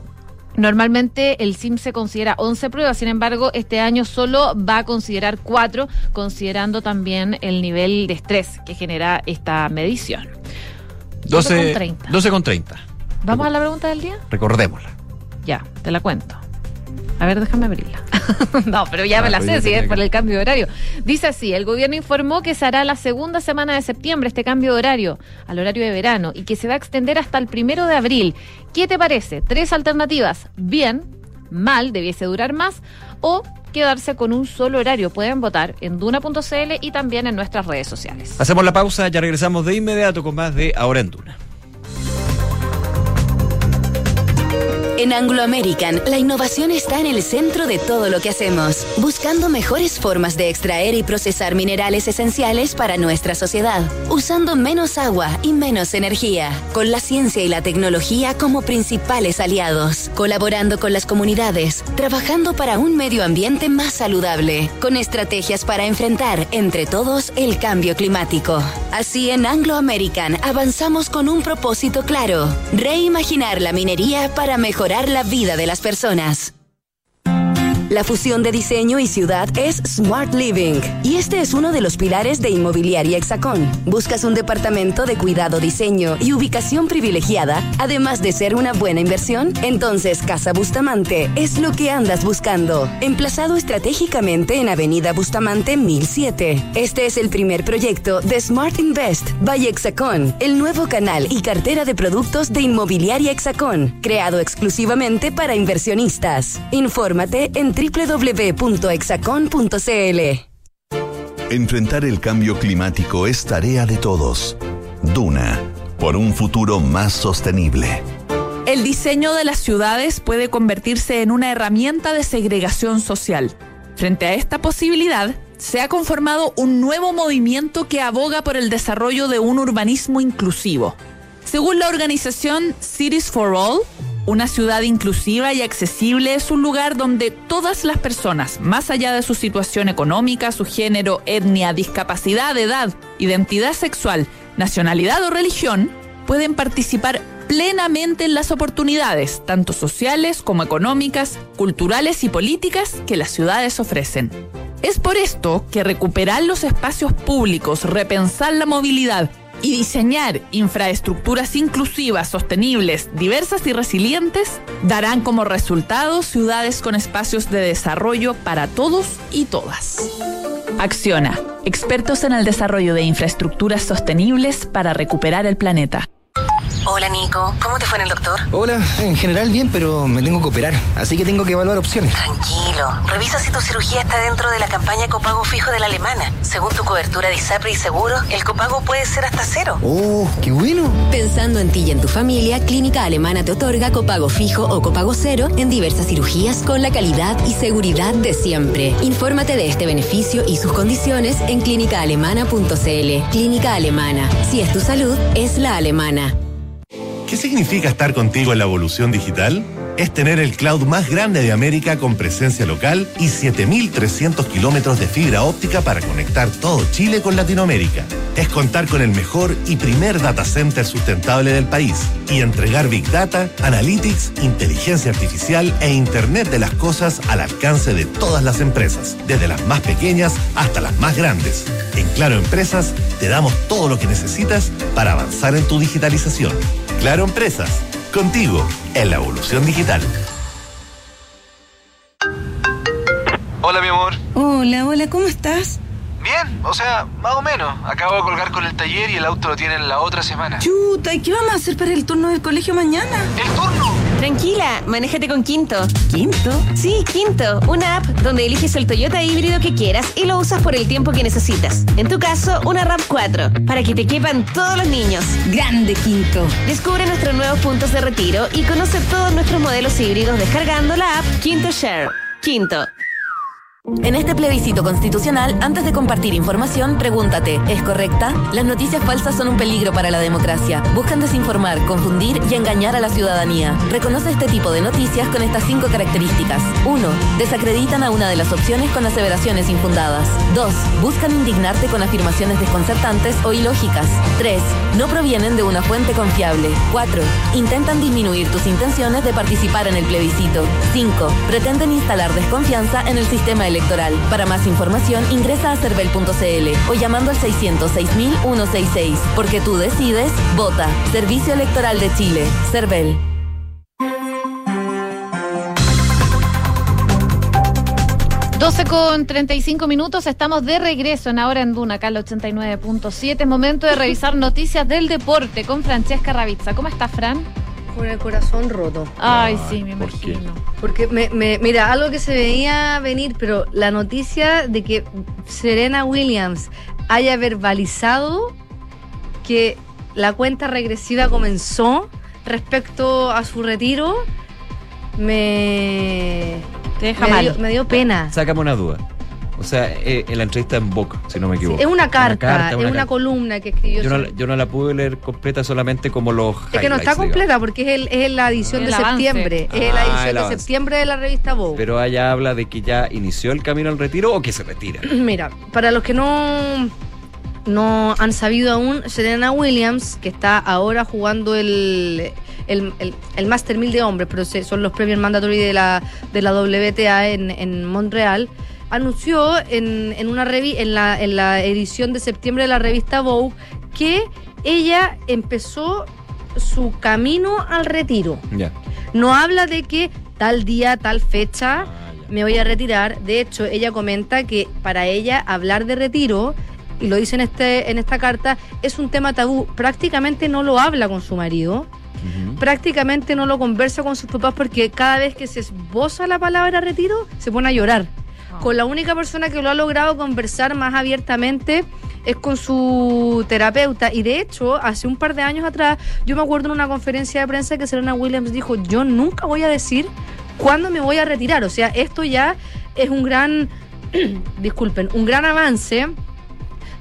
Normalmente el SIM se considera 11 pruebas, sin embargo, este año solo va a considerar 4, considerando también el nivel de estrés que genera esta medición. 12 con 30. 12 con 30. ¿Vamos a la pregunta del día? Recordémosla. Ya, te la cuento. A ver, déjame abrirla. *laughs* no, pero ya Ah, me la sé, si es por el cambio de horario. Dice así, el gobierno informó que se hará la segunda semana de septiembre este cambio de horario, al horario de verano, y que se va a extender hasta el primero de abril. ¿Qué te parece? Tres alternativas. Bien, mal, debiese durar más, o quedarse con un solo horario. Pueden votar en duna.cl y también en nuestras redes sociales. Hacemos la pausa, ya regresamos de inmediato con más de Ahora en Duna. En Anglo American, la innovación está en el centro de todo lo que hacemos, buscando mejores formas de extraer y procesar minerales esenciales para nuestra sociedad, usando menos agua y menos energía, con la ciencia y la tecnología como principales aliados, colaborando con las comunidades, trabajando para un medio ambiente más saludable, con estrategias para enfrentar entre todos el cambio climático. Así en Anglo American avanzamos con un propósito claro, reimaginar la minería para mejorar la vida de las personas. La fusión de diseño y ciudad es Smart Living y este es uno de los pilares de Inmobiliaria Hexacón. ¿Buscas un departamento de cuidado, diseño y ubicación privilegiada, además de ser una buena inversión? Entonces Casa Bustamante es lo que andas buscando. Emplazado estratégicamente en Avenida Bustamante 1007. Este es el primer proyecto de Smart Invest by Hexacón, el nuevo canal y cartera de productos de Inmobiliaria Hexacón, creado exclusivamente para inversionistas. Infórmate en www.hexacon.cl. Enfrentar el cambio climático es tarea de todos. Duna, por un futuro más sostenible. El diseño de las ciudades puede convertirse en una herramienta de segregación social. Frente a esta posibilidad, se ha conformado un nuevo movimiento que aboga por el desarrollo de un urbanismo inclusivo. Según la organización Cities for All, una ciudad inclusiva y accesible es un lugar donde todas las personas, más allá de su situación económica, su género, etnia, discapacidad, edad, identidad sexual, nacionalidad o religión, pueden participar plenamente en las oportunidades, tanto sociales como económicas, culturales y políticas que las ciudades ofrecen. Es por esto que recuperar los espacios públicos, repensar la movilidad y diseñar infraestructuras inclusivas, sostenibles, diversas y resilientes darán como resultado ciudades con espacios de desarrollo para todos y todas. Acciona, expertos en el desarrollo de infraestructuras sostenibles para recuperar el planeta. Hola Nico, ¿cómo te fue en el doctor? Hola, en general bien, pero me tengo que operar, así que tengo que evaluar opciones. Tranquilo, revisa si tu cirugía está dentro de la campaña copago fijo de la alemana. Según tu cobertura de ISAPRE y seguro, el copago puede ser hasta cero. Oh, qué bueno. Pensando en ti y en tu familia, Clínica Alemana te otorga copago fijo o copago cero en diversas cirugías con la calidad y seguridad de siempre. Infórmate de este beneficio y sus condiciones en clínicaalemana.cl. Clínica Alemana. Si es tu salud, es la alemana. ¿Qué significa estar contigo en la evolución digital? Es tener el cloud más grande de América con presencia local y 7.300 kilómetros de fibra óptica para conectar todo Chile con Latinoamérica. Es contar con el mejor y primer data center sustentable del país y entregar Big Data, Analytics, inteligencia artificial e Internet de las cosas al alcance de todas las empresas, desde las más pequeñas hasta las más grandes. En Claro Empresas te damos todo lo que necesitas para avanzar en tu digitalización. Claro Empresas, contigo en la evolución digital. Hola, mi amor. Hola, hola, ¿cómo estás? Bien, o sea, más o menos. Acabo de colgar con el taller y el auto lo tienen la otra semana. Chuta, ¿y qué vamos a hacer para el turno del colegio mañana? ¡El turno! Tranquila, manéjate con Quinto. ¿Quinto? Sí, Quinto, una app donde eliges el Toyota híbrido que quieras y lo usas por el tiempo que necesitas. En tu caso, una RAM 4, para que te quepan todos los niños. Grande Quinto. Descubre nuestros nuevos puntos de retiro y conoce todos nuestros modelos híbridos descargando la app Quinto Share. Quinto. En este plebiscito constitucional, antes de compartir información, pregúntate, ¿es correcta? Las noticias falsas son un peligro para la democracia. Buscan desinformar, confundir y engañar a la ciudadanía. Reconoce este tipo de noticias con estas cinco características. 1. Desacreditan a una de las opciones con aseveraciones infundadas. 2. Buscan indignarte con afirmaciones desconcertantes o ilógicas. 3. No provienen de una fuente confiable. 4. Intentan disminuir tus intenciones de participar en el plebiscito. 5. Pretenden instalar desconfianza en el sistema electoral. Para más información, ingresa a cervel.cl o llamando al 606.166. Porque tú decides, vota. Servicio Electoral de Chile. Cervel. Con 35 minutos, estamos de regreso en Ahora en Duna, acá al 89.7. Es momento de revisar noticias del deporte con Francesca Ravizza. ¿Cómo está, Fran? Con el corazón roto. Ay, sí, me ¿por qué? imagino. Porque, me, me- mira, algo que se veía venir, pero la noticia de que Serena Williams haya verbalizado que la cuenta regresiva comenzó respecto a su retiro, me, Te deja me, mal. dio, me dio pena. Sácame una duda. O sea, eh, en la entrevista en Vogue, si no me equivoco. Es una carta, carta, es una, carta. columna que escribió. Yo no, la- yo no la pude leer completa solamente como los es que no está digamos. completa porque es, el- es la edición El de avance. septiembre. Es Ah, la el edición de avance. septiembre de la revista Vogue. Pero allá habla de que ya inició el camino al retiro o que se retira. *clears throat* Mira, para los que no, no han sabido aún, Serena Williams, que está ahora jugando el, el, el, el Master 1000 de hombres, pero se- son los premios mandatory de la, de la WTA en, en Montreal, anunció en, en una revi en, la, en la edición de septiembre de la revista Vogue que ella empezó su camino al retiro. No habla de que tal día, tal fecha me voy a retirar. De hecho, ella comenta que para ella hablar de retiro, y lo dice en, este, en esta carta, es un tema tabú. Prácticamente no lo habla con su marido. Prácticamente no lo conversa con sus papás porque cada vez que se esboza la palabra retiro, se pone a llorar. Con la única persona que lo ha logrado conversar más abiertamente es con su terapeuta. Y de hecho, hace un par de años atrás, yo me acuerdo en una conferencia de prensa que Serena Williams dijo, yo nunca voy a decir cuándo me voy a retirar. O sea, esto ya es un gran, *clears throat* disculpen, un gran avance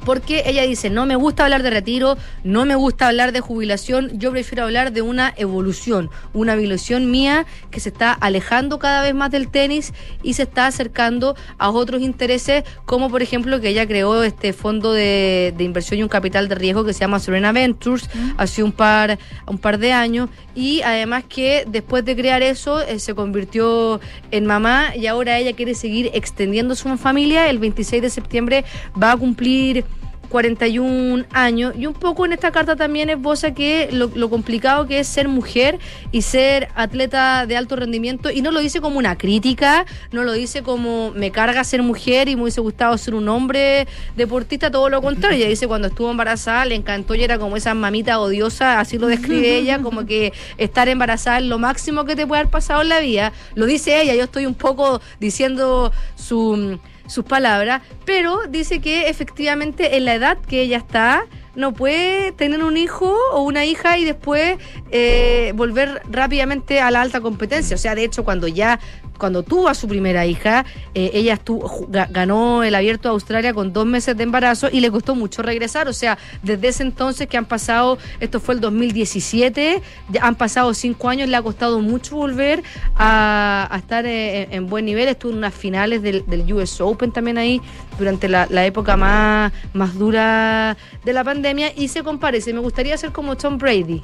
porque ella dice, no me gusta hablar de retiro, no me gusta hablar de jubilación, yo prefiero hablar de una evolución, una evolución mía que se está alejando cada vez más del tenis y se está acercando a otros intereses, como por ejemplo que ella creó este fondo de, de inversión y un capital de riesgo que se llama Serena Ventures hace un par, un par de años y además que después de crear eso eh, se convirtió en mamá y ahora ella quiere seguir extendiendo su familia. El 26 de septiembre va a cumplir 41 años. Y un poco en esta carta también esboza que lo, lo complicado que es ser mujer y ser atleta de alto rendimiento y no lo dice como una crítica, no lo dice como me carga ser mujer y me hubiese gustado ser un hombre deportista, todo lo contrario, ella dice cuando estuvo embarazada le encantó y era como esa mamita odiosa, así lo describe ella, *laughs* como que estar embarazada es lo máximo que te puede haber pasado en la vida, lo dice ella, yo estoy un poco diciendo su sus palabras, pero dice que efectivamente en la edad que ella está no puede tener un hijo o una hija y después eh, volver rápidamente a la alta competencia. O sea, de hecho, cuando ya, cuando tuvo a su primera hija, eh, ella estuvo, ganó el abierto de Australia con dos meses de embarazo y le costó mucho regresar. O sea, desde ese entonces que han pasado, esto fue el 2017, ya han pasado cinco años, le ha costado mucho volver a, estar eh, en, en buen nivel. Estuvo en unas finales del, del US Open también ahí durante la, la época más, más dura de la pandemia y se comparece. Me gustaría ser como Tom Brady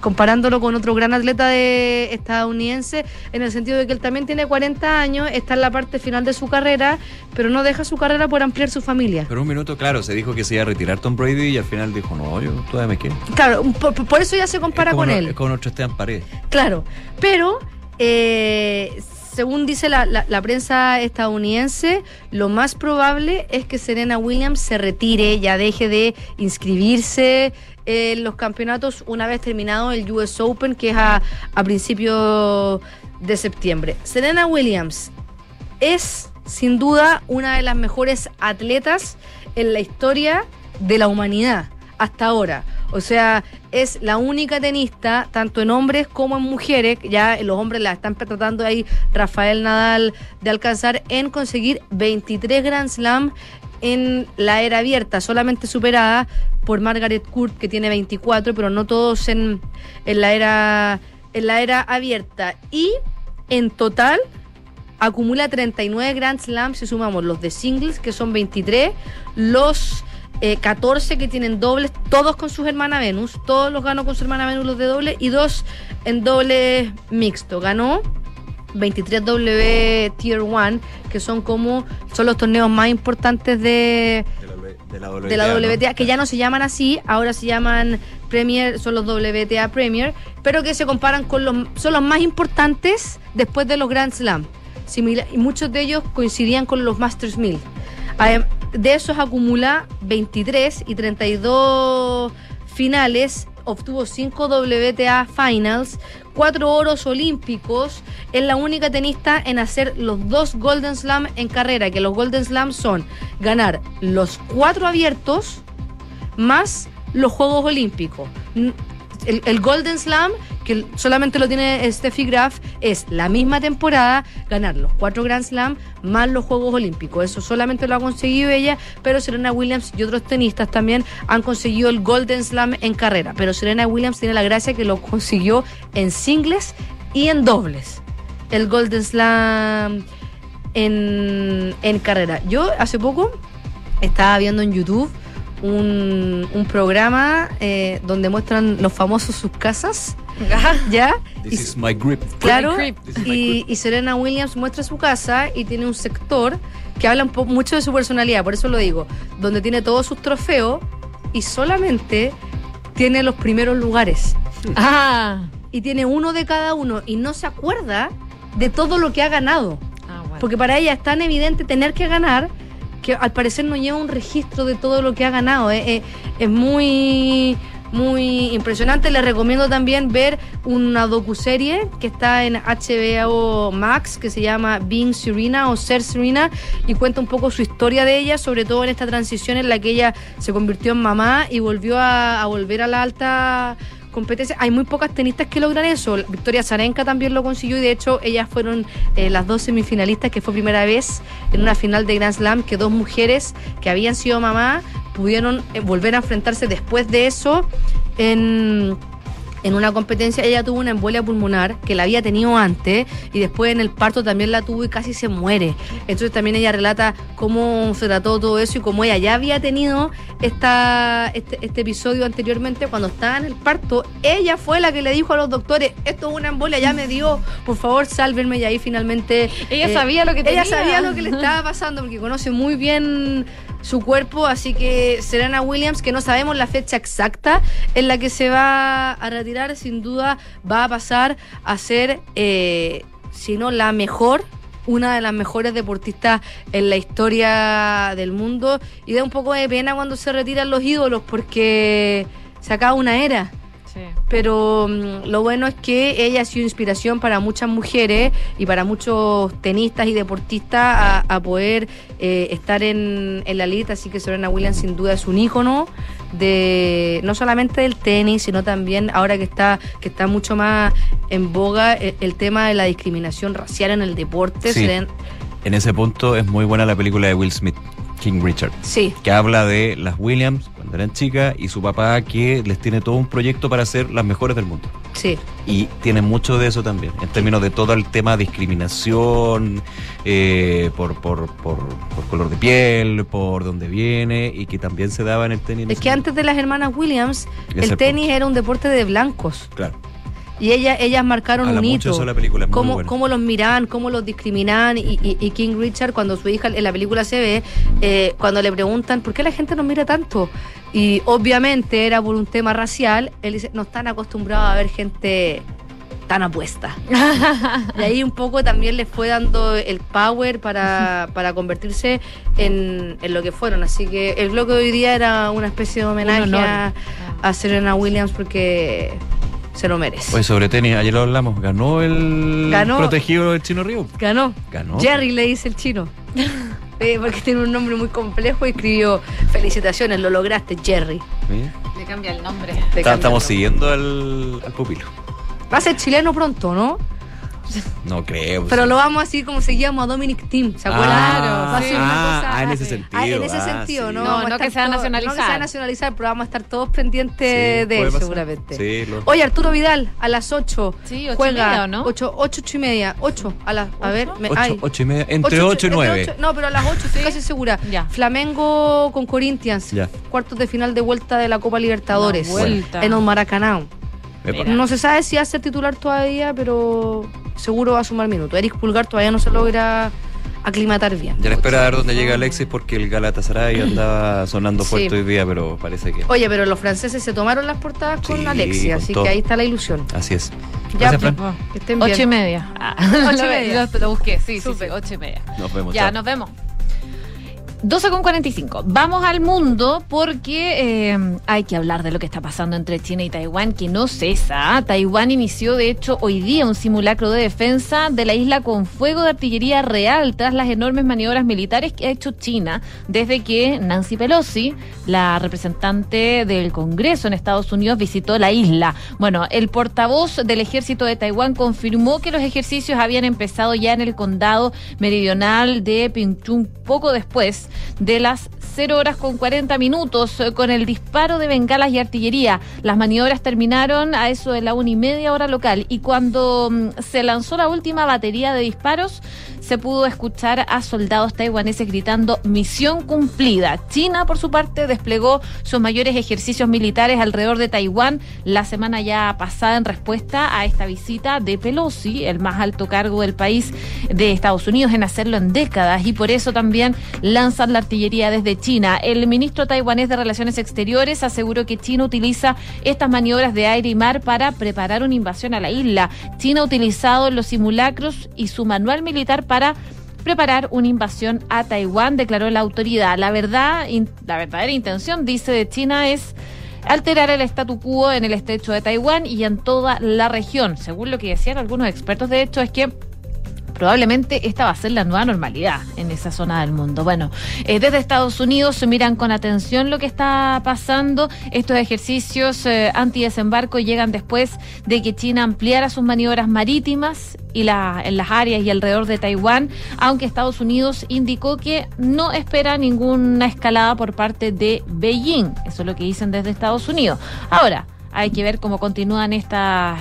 comparándolo con otro gran atleta de estadounidense, en el sentido de que él también tiene 40 años, está en la parte final de su carrera, pero no deja su carrera por ampliar su familia. Pero un minuto, claro, se dijo que se iba a retirar Tom Brady y al final dijo, no, yo todavía me quedo. Claro, por, por eso ya se compara Es con no- él. Es como nuestro Esteban Paredes. Claro, pero eh, según dice la, la- la prensa estadounidense, lo más probable es que Serena Williams se retire, ya deje de inscribirse en los campeonatos una vez terminado el US Open, que es a, a principios de septiembre. Serena Williams es sin duda una de las mejores atletas en la historia de la humanidad hasta ahora. O sea, es la única tenista, tanto en hombres como en mujeres, ya los hombres la están tratando ahí Rafael Nadal de alcanzar en conseguir 23 Grand Slam en la era abierta, solamente superada por Margaret Court que tiene 24, pero no todos en, la era en la era abierta. Y en total acumula 39 Grand Slams si sumamos los de singles, que son 23, los eh, 14 que tienen dobles, todos con sus hermanas Venus, todos los ganó con su hermana Venus los de doble y dos en doble mixto. Ganó 23 W Tier 1, que son como son los torneos más importantes de, De la de la WTA, que ya no se llaman así, ahora se llaman Premier, son los WTA Premier, pero que se comparan con los, son los más importantes después de los Grand Slam. Y muchos de ellos coincidían con los Masters 1000. Adem- De esos acumula 23 y 32 finales, obtuvo 5 WTA Finals, 4 oros olímpicos, es la única tenista en hacer los dos Golden Slam en carrera, que los Golden Slam son ganar los 4 abiertos más los Juegos Olímpicos. El Golden Slam, que solamente lo tiene Steffi Graf, es la misma temporada ganar los cuatro Grand Slam más los Juegos Olímpicos. Eso solamente lo ha conseguido ella, pero Serena Williams y otros tenistas también han conseguido el Golden Slam en carrera. Pero Serena Williams tiene la gracia que lo consiguió en singles y en dobles. El Golden Slam en, en carrera. Yo hace poco estaba viendo en YouTube un, un programa eh, donde muestran los famosos sus casas. ¿Ya? This Y- is my grip. Claro, y, y Serena Williams muestra su casa y tiene un sector que habla un po- mucho de su personalidad, por eso lo digo, donde tiene todos sus trofeos y solamente tiene los primeros lugares. *laughs* Ah. Y tiene uno de cada uno y no se acuerda de todo lo que ha ganado. Porque para ella es tan evidente tener que ganar que al parecer no lleva un registro de todo lo que ha ganado. Es, es- es muy, muy impresionante. Les recomiendo también ver una docuserie que está en HBO Max que se llama Being Serena o Ser Serena y cuenta un poco su historia de ella, sobre todo en esta transición en la que ella se convirtió en mamá y volvió a volver a la alta competencia. Hay muy pocas tenistas que logran eso. Victoria Zarenka también lo consiguió y de hecho ellas fueron eh, las dos semifinalistas que fue primera vez en una final de Grand Slam que dos mujeres que habían sido mamá pudieron eh, volver a enfrentarse después de eso en en una competencia ella tuvo una embolia pulmonar que la había tenido antes y después en el parto también la tuvo y casi se muere. Entonces también ella relata cómo se trató todo eso y cómo ella ya había tenido esta, este, este episodio anteriormente cuando estaba en el parto. Ella fue la que le dijo a los doctores, esto es una embolia, ya me dio, por favor sálvenme y ahí finalmente... Ella sabía lo que Ella tenía. sabía lo que le estaba pasando porque conoce muy bien su cuerpo, así que Serena Williams, que no sabemos la fecha exacta en la que se va a retirar, sin duda va a pasar a ser, eh, si no la mejor, una de las mejores deportistas en la historia del mundo. Y da un poco de pena cuando se retiran los ídolos porque se acaba una era. Pero mm, lo bueno es que ella ha sido inspiración para muchas mujeres y para muchos tenistas y deportistas a, a poder eh, estar en, en la elite. Así que Serena Williams sin duda es un ícono de no solamente del tenis, sino también ahora que está que está mucho más en boga el, el tema de la discriminación racial en el deporte. Sí. En ese punto es muy buena la película de Will Smith, King Richard. Sí. Que habla de las Williams cuando eran chicas y su papá que les tiene todo un proyecto para ser las mejores del mundo. Sí. Y tiene mucho de eso también, en términos de todo el tema de discriminación eh, por, por, por, por color de piel, por dónde viene, y que también se daba en el tenis. en Es que antes de las hermanas Williams, el el tenis era un deporte de blancos. Claro. Y ella, ellas marcaron un mucho hito. la película, cómo, cómo los miraban, cómo los. Y, y- y King Richard, cuando su hija en la película se ve, eh, cuando le preguntan, ¿por qué la gente nos mira tanto? Y obviamente era por un tema racial. Él dice, no están acostumbrados a ver gente tan apuesta. *laughs* y ahí un poco también les fue dando el power para, para convertirse en, en lo que fueron. Así que el bloque de hoy día era una especie de homenaje a, a Serena Williams porque se lo merece. Oye, sobre tenis, ayer lo hablamos, ganó el Ganó. protegido del Chino Río. Ganó. Ganó. Jerry le dice el chino. *laughs* Eh, porque tiene un nombre muy complejo y escribió felicitaciones, lo lograste, Jerry. Le cambia el nombre. Te Está- cambia estamos el siguiendo al, al pupilo. Va a ser chileno pronto, ¿no? No creo. Pero lo vamos así como seguíamos a Dominic Team, ¿se acuerdan? Ah, Va a ser una ah, cosa- ah, en ese sentido. Ah, en ese ah, sentido, sí. ¿no? No, no que se va a nacionalizar. No que se va a nacionalizar, pero vamos a estar todos pendientes Sí, de él, pasar. seguramente. Sí, lo- Oye, Arturo Vidal, a las 8. Sí, ocho y juega, media, ¿o no? 8, 8, 8 y media. 8, a las. A ver, me, Ocho- ay. ocho y media, entre Ocho, 8 y entre 9. ocho- no, pero a las 8 estoy casi segura. Ya. Flamengo con Corinthians. Ya. Cuartos de final de vuelta de la Copa Libertadores. Vuelta. En el Maracaná. Epa. No se sabe si hace titular todavía, pero seguro va a sumar minutos. Eric Pulgar todavía no se logra aclimatar bien. Ya le espera a ver dónde llega Alexis porque el Galatasaray andaba *clears throat* sonando Sí. fuerte hoy día, pero parece que. Oye, pero los franceses se tomaron las portadas con Sí, Alexis, con así todo. que ahí está la ilusión. Así es. Ya, Gracias, Fran. pues, que estén bien. Ocho y media. Ah, *laughs* Ocho y *laughs* lo- media. Lo, lo busqué, sí, sí, sí, Súper. ocho y media. Nos vemos. Ya, chao. nos vemos. 12 con 45. Vamos al mundo porque eh, hay que hablar de lo que está pasando entre China y Taiwán, que no cesa. Taiwán inició, de hecho, hoy día un simulacro de defensa de la isla con fuego de artillería real tras las enormes maniobras militares que ha hecho China desde que Nancy Pelosi, la representante del Congreso en Estados Unidos, visitó la isla. Bueno, el portavoz del ejército de Taiwán confirmó que los ejercicios habían empezado ya en el condado meridional de Pingchun poco después de las 0 horas con 40 minutos eh, con el disparo de bengalas y artillería. Las maniobras terminaron a eso de la una y media hora local y cuando mm, se lanzó la última batería de disparos se pudo escuchar a soldados taiwaneses gritando misión cumplida. China, por su parte, desplegó sus mayores ejercicios militares alrededor de Taiwán la semana ya pasada en respuesta a esta visita de Pelosi, el más alto cargo del país de Estados Unidos en hacerlo en décadas y por eso también lanzan la artillería desde China. El ministro taiwanés de Relaciones Exteriores aseguró que China utiliza estas maniobras de aire y mar para preparar una invasión a la isla. China ha utilizado los simulacros y su manual militar para preparar una invasión a Taiwán, declaró la autoridad. La verdad, la verdadera intención, dice de China, es alterar el statu quo en el estrecho de Taiwán y en toda la región. Según lo que decían algunos expertos, de hecho, es que probablemente esta va a ser la nueva normalidad en esa zona del mundo. Bueno, eh, desde Estados Unidos se miran con atención lo que está pasando. Estos ejercicios eh, antidesembarco llegan después de que China ampliara sus maniobras marítimas y en las áreas y alrededor de Taiwán, aunque Estados Unidos indicó que no espera ninguna escalada por parte de Beijing. Eso es lo que dicen desde Estados Unidos. Ahora, hay que ver cómo continúan estos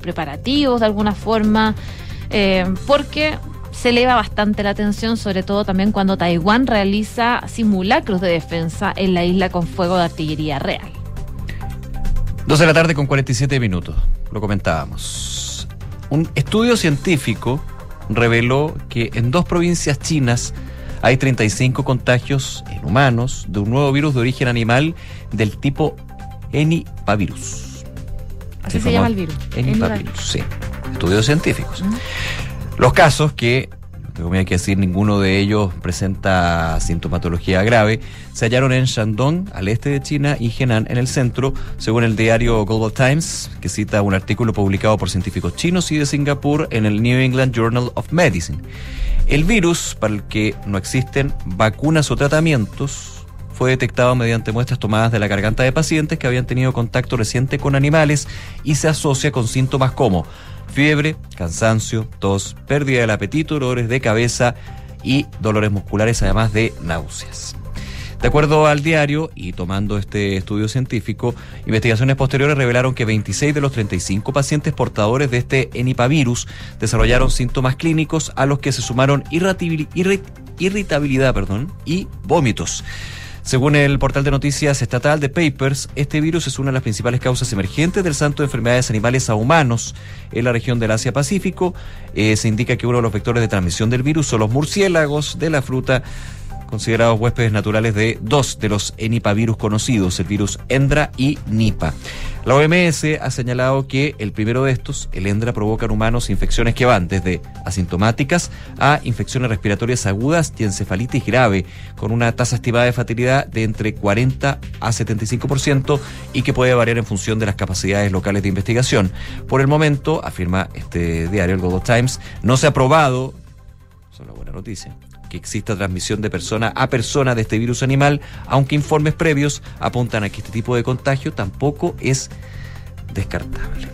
preparativos de alguna forma, eh, porque se eleva bastante la atención, sobre todo también cuando Taiwán realiza simulacros de defensa en la isla con fuego de artillería real. 12 de la tarde con 47 minutos, lo comentábamos. Un estudio científico reveló que en dos provincias chinas hay 35 contagios en humanos de un nuevo virus de origen animal del tipo Enipavirus. Así se llama el virus. Enipavirus, sí. Estudios científicos. Los casos que, tengo que decir, ninguno de ellos presenta sintomatología grave, se hallaron en Shandong, al este de China, y Henan, en el centro, según el diario Global Times, que cita un artículo publicado por científicos chinos y de Singapur en el New England Journal of Medicine. El virus, para el que no existen vacunas o tratamientos, fue detectado mediante muestras tomadas de la garganta de pacientes que habían tenido contacto reciente con animales y se asocia con síntomas como fiebre, cansancio, tos, pérdida del apetito, dolores de cabeza y dolores musculares, además de náuseas. De acuerdo al diario y tomando este estudio científico, investigaciones posteriores revelaron que 26 de los 35 pacientes portadores de este enipavirus desarrollaron síntomas clínicos a los que se sumaron irritabil- irri- irritabilidad perdón, y vómitos. Según el portal de noticias estatal de Papers, este virus es una de las principales causas emergentes del salto de enfermedades animales a humanos en la región del Asia-Pacífico. Eh, se indica que uno de los vectores de transmisión del virus son los murciélagos de la fruta considerados huéspedes naturales de dos de los enipavirus conocidos, el virus Endra y Nipa. La OMS ha señalado que el primero de estos, el Endra, provoca en humanos infecciones que van desde asintomáticas a infecciones respiratorias agudas y encefalitis grave, con una tasa estimada de fatalidad de entre 40 a 75% y que puede variar en función de las capacidades locales de investigación. Por el momento, afirma este diario, el Global Times, no se ha probado, eso es una buena noticia, que exista transmisión de persona a persona de este virus animal, aunque informes previos apuntan a que este tipo de contagio tampoco es descartable.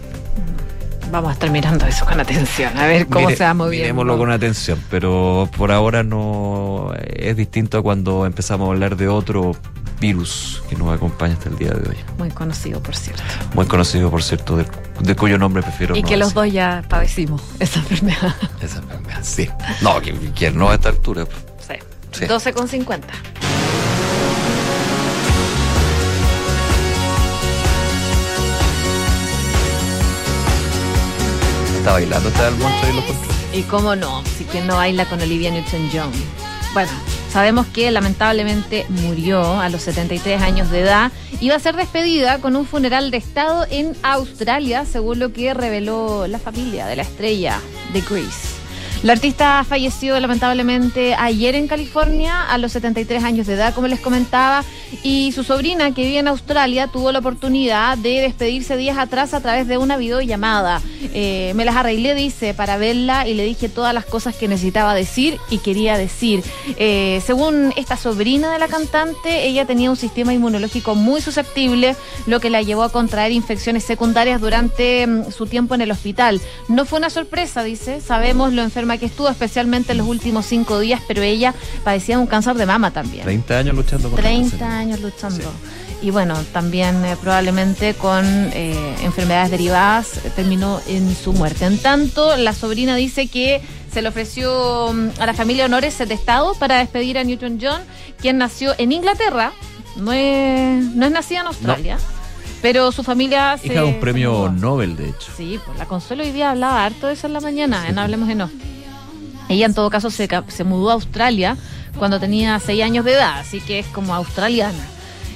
Vamos a estar mirando eso con atención, a ver cómo Mire- se va moviendo. Miremoslo con atención, pero por ahora no es distinto a cuando empezamos a hablar de otro virus que nos acompaña hasta el día de hoy. Muy conocido, por cierto. Muy conocido, por cierto, de, de cuyo nombre prefiero y no que los dos ya padecimos esa enfermedad. *laughs* Esa enfermedad, sí. No, que, que no a esta altura. Sí. Sí. 12 con 50. Está bailando, está el monstruo y los. Y cómo no, si quien no baila con Olivia Newton-John. Bueno, sabemos que lamentablemente murió a los 73 años de edad. Iba a ser despedida con un funeral de Estado en Australia, según lo que reveló la familia de la estrella de Grease. La artista falleció lamentablemente ayer en California a los 73 años de edad, como les comentaba, y su sobrina que vive en Australia tuvo la oportunidad de despedirse días atrás a través de una videollamada. Eh, me las arreglé, dice, para verla y le dije todas las cosas que necesitaba decir y quería decir. Eh, según esta sobrina de la cantante, ella tenía un sistema inmunológico muy susceptible, lo que la llevó a contraer infecciones secundarias durante mm, su tiempo en el hospital. No fue una sorpresa, dice, sabemos lo enferma que estuvo, especialmente en los últimos cinco días, pero ella padecía de un cáncer de mama también. 30 años luchando con 30 años luchando. Y bueno, también eh, probablemente con eh, enfermedades derivadas eh, terminó en su muerte. En tanto, la sobrina dice que se le ofreció mm, a la familia honores de Estado para despedir a Newton John, quien nació en Inglaterra, no es, no es nacida en Australia, pero su familia se... Hija de un premio Nobel, de hecho. Sí, pues la Consuelo hoy día hablaba harto de eso en la mañana, en Hablemos en Off. Ella en todo caso se, se mudó a Australia cuando tenía 6 años de edad, así que es como australiana.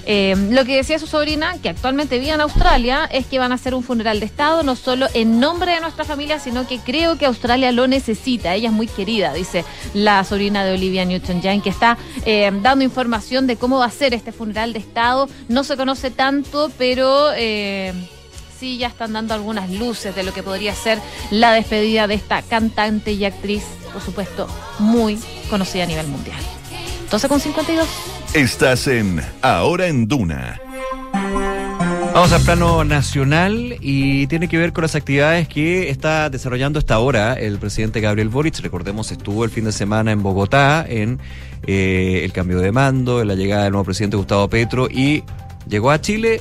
Eh, lo que decía su sobrina, que actualmente vive en Australia, es que van a hacer un funeral de Estado, no solo en nombre de nuestra familia, sino que creo que Australia lo necesita. Ella es muy querida, dice la sobrina de Olivia Newton-John, que está eh, dando información de cómo va a ser este funeral de Estado. No se conoce tanto, pero... eh, sí ya están dando algunas luces de lo que podría ser la despedida de esta cantante y actriz, por supuesto, muy conocida a nivel mundial. 12 con 52. Estás en Ahora en Duna. Vamos al plano nacional y tiene que ver con las actividades que está desarrollando hasta ahora el presidente Gabriel Boric. Recordemos, estuvo el fin de semana en Bogotá en eh, el cambio de mando, en la llegada del nuevo presidente Gustavo Petro y llegó a Chile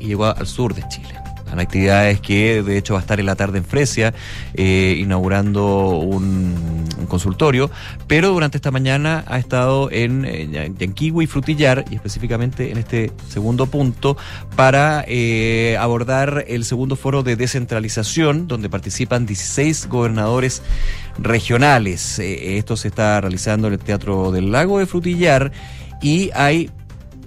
y llegó al sur de Chile. Son actividades que de hecho va a estar en la tarde en Fresia, eh, inaugurando un, consultorio, pero durante esta mañana ha estado en eh, y Frutillar, y específicamente en este segundo punto, para eh, abordar el segundo foro de descentralización, donde participan 16 gobernadores regionales. Eh, esto se está realizando en el Teatro del Lago de Frutillar y hay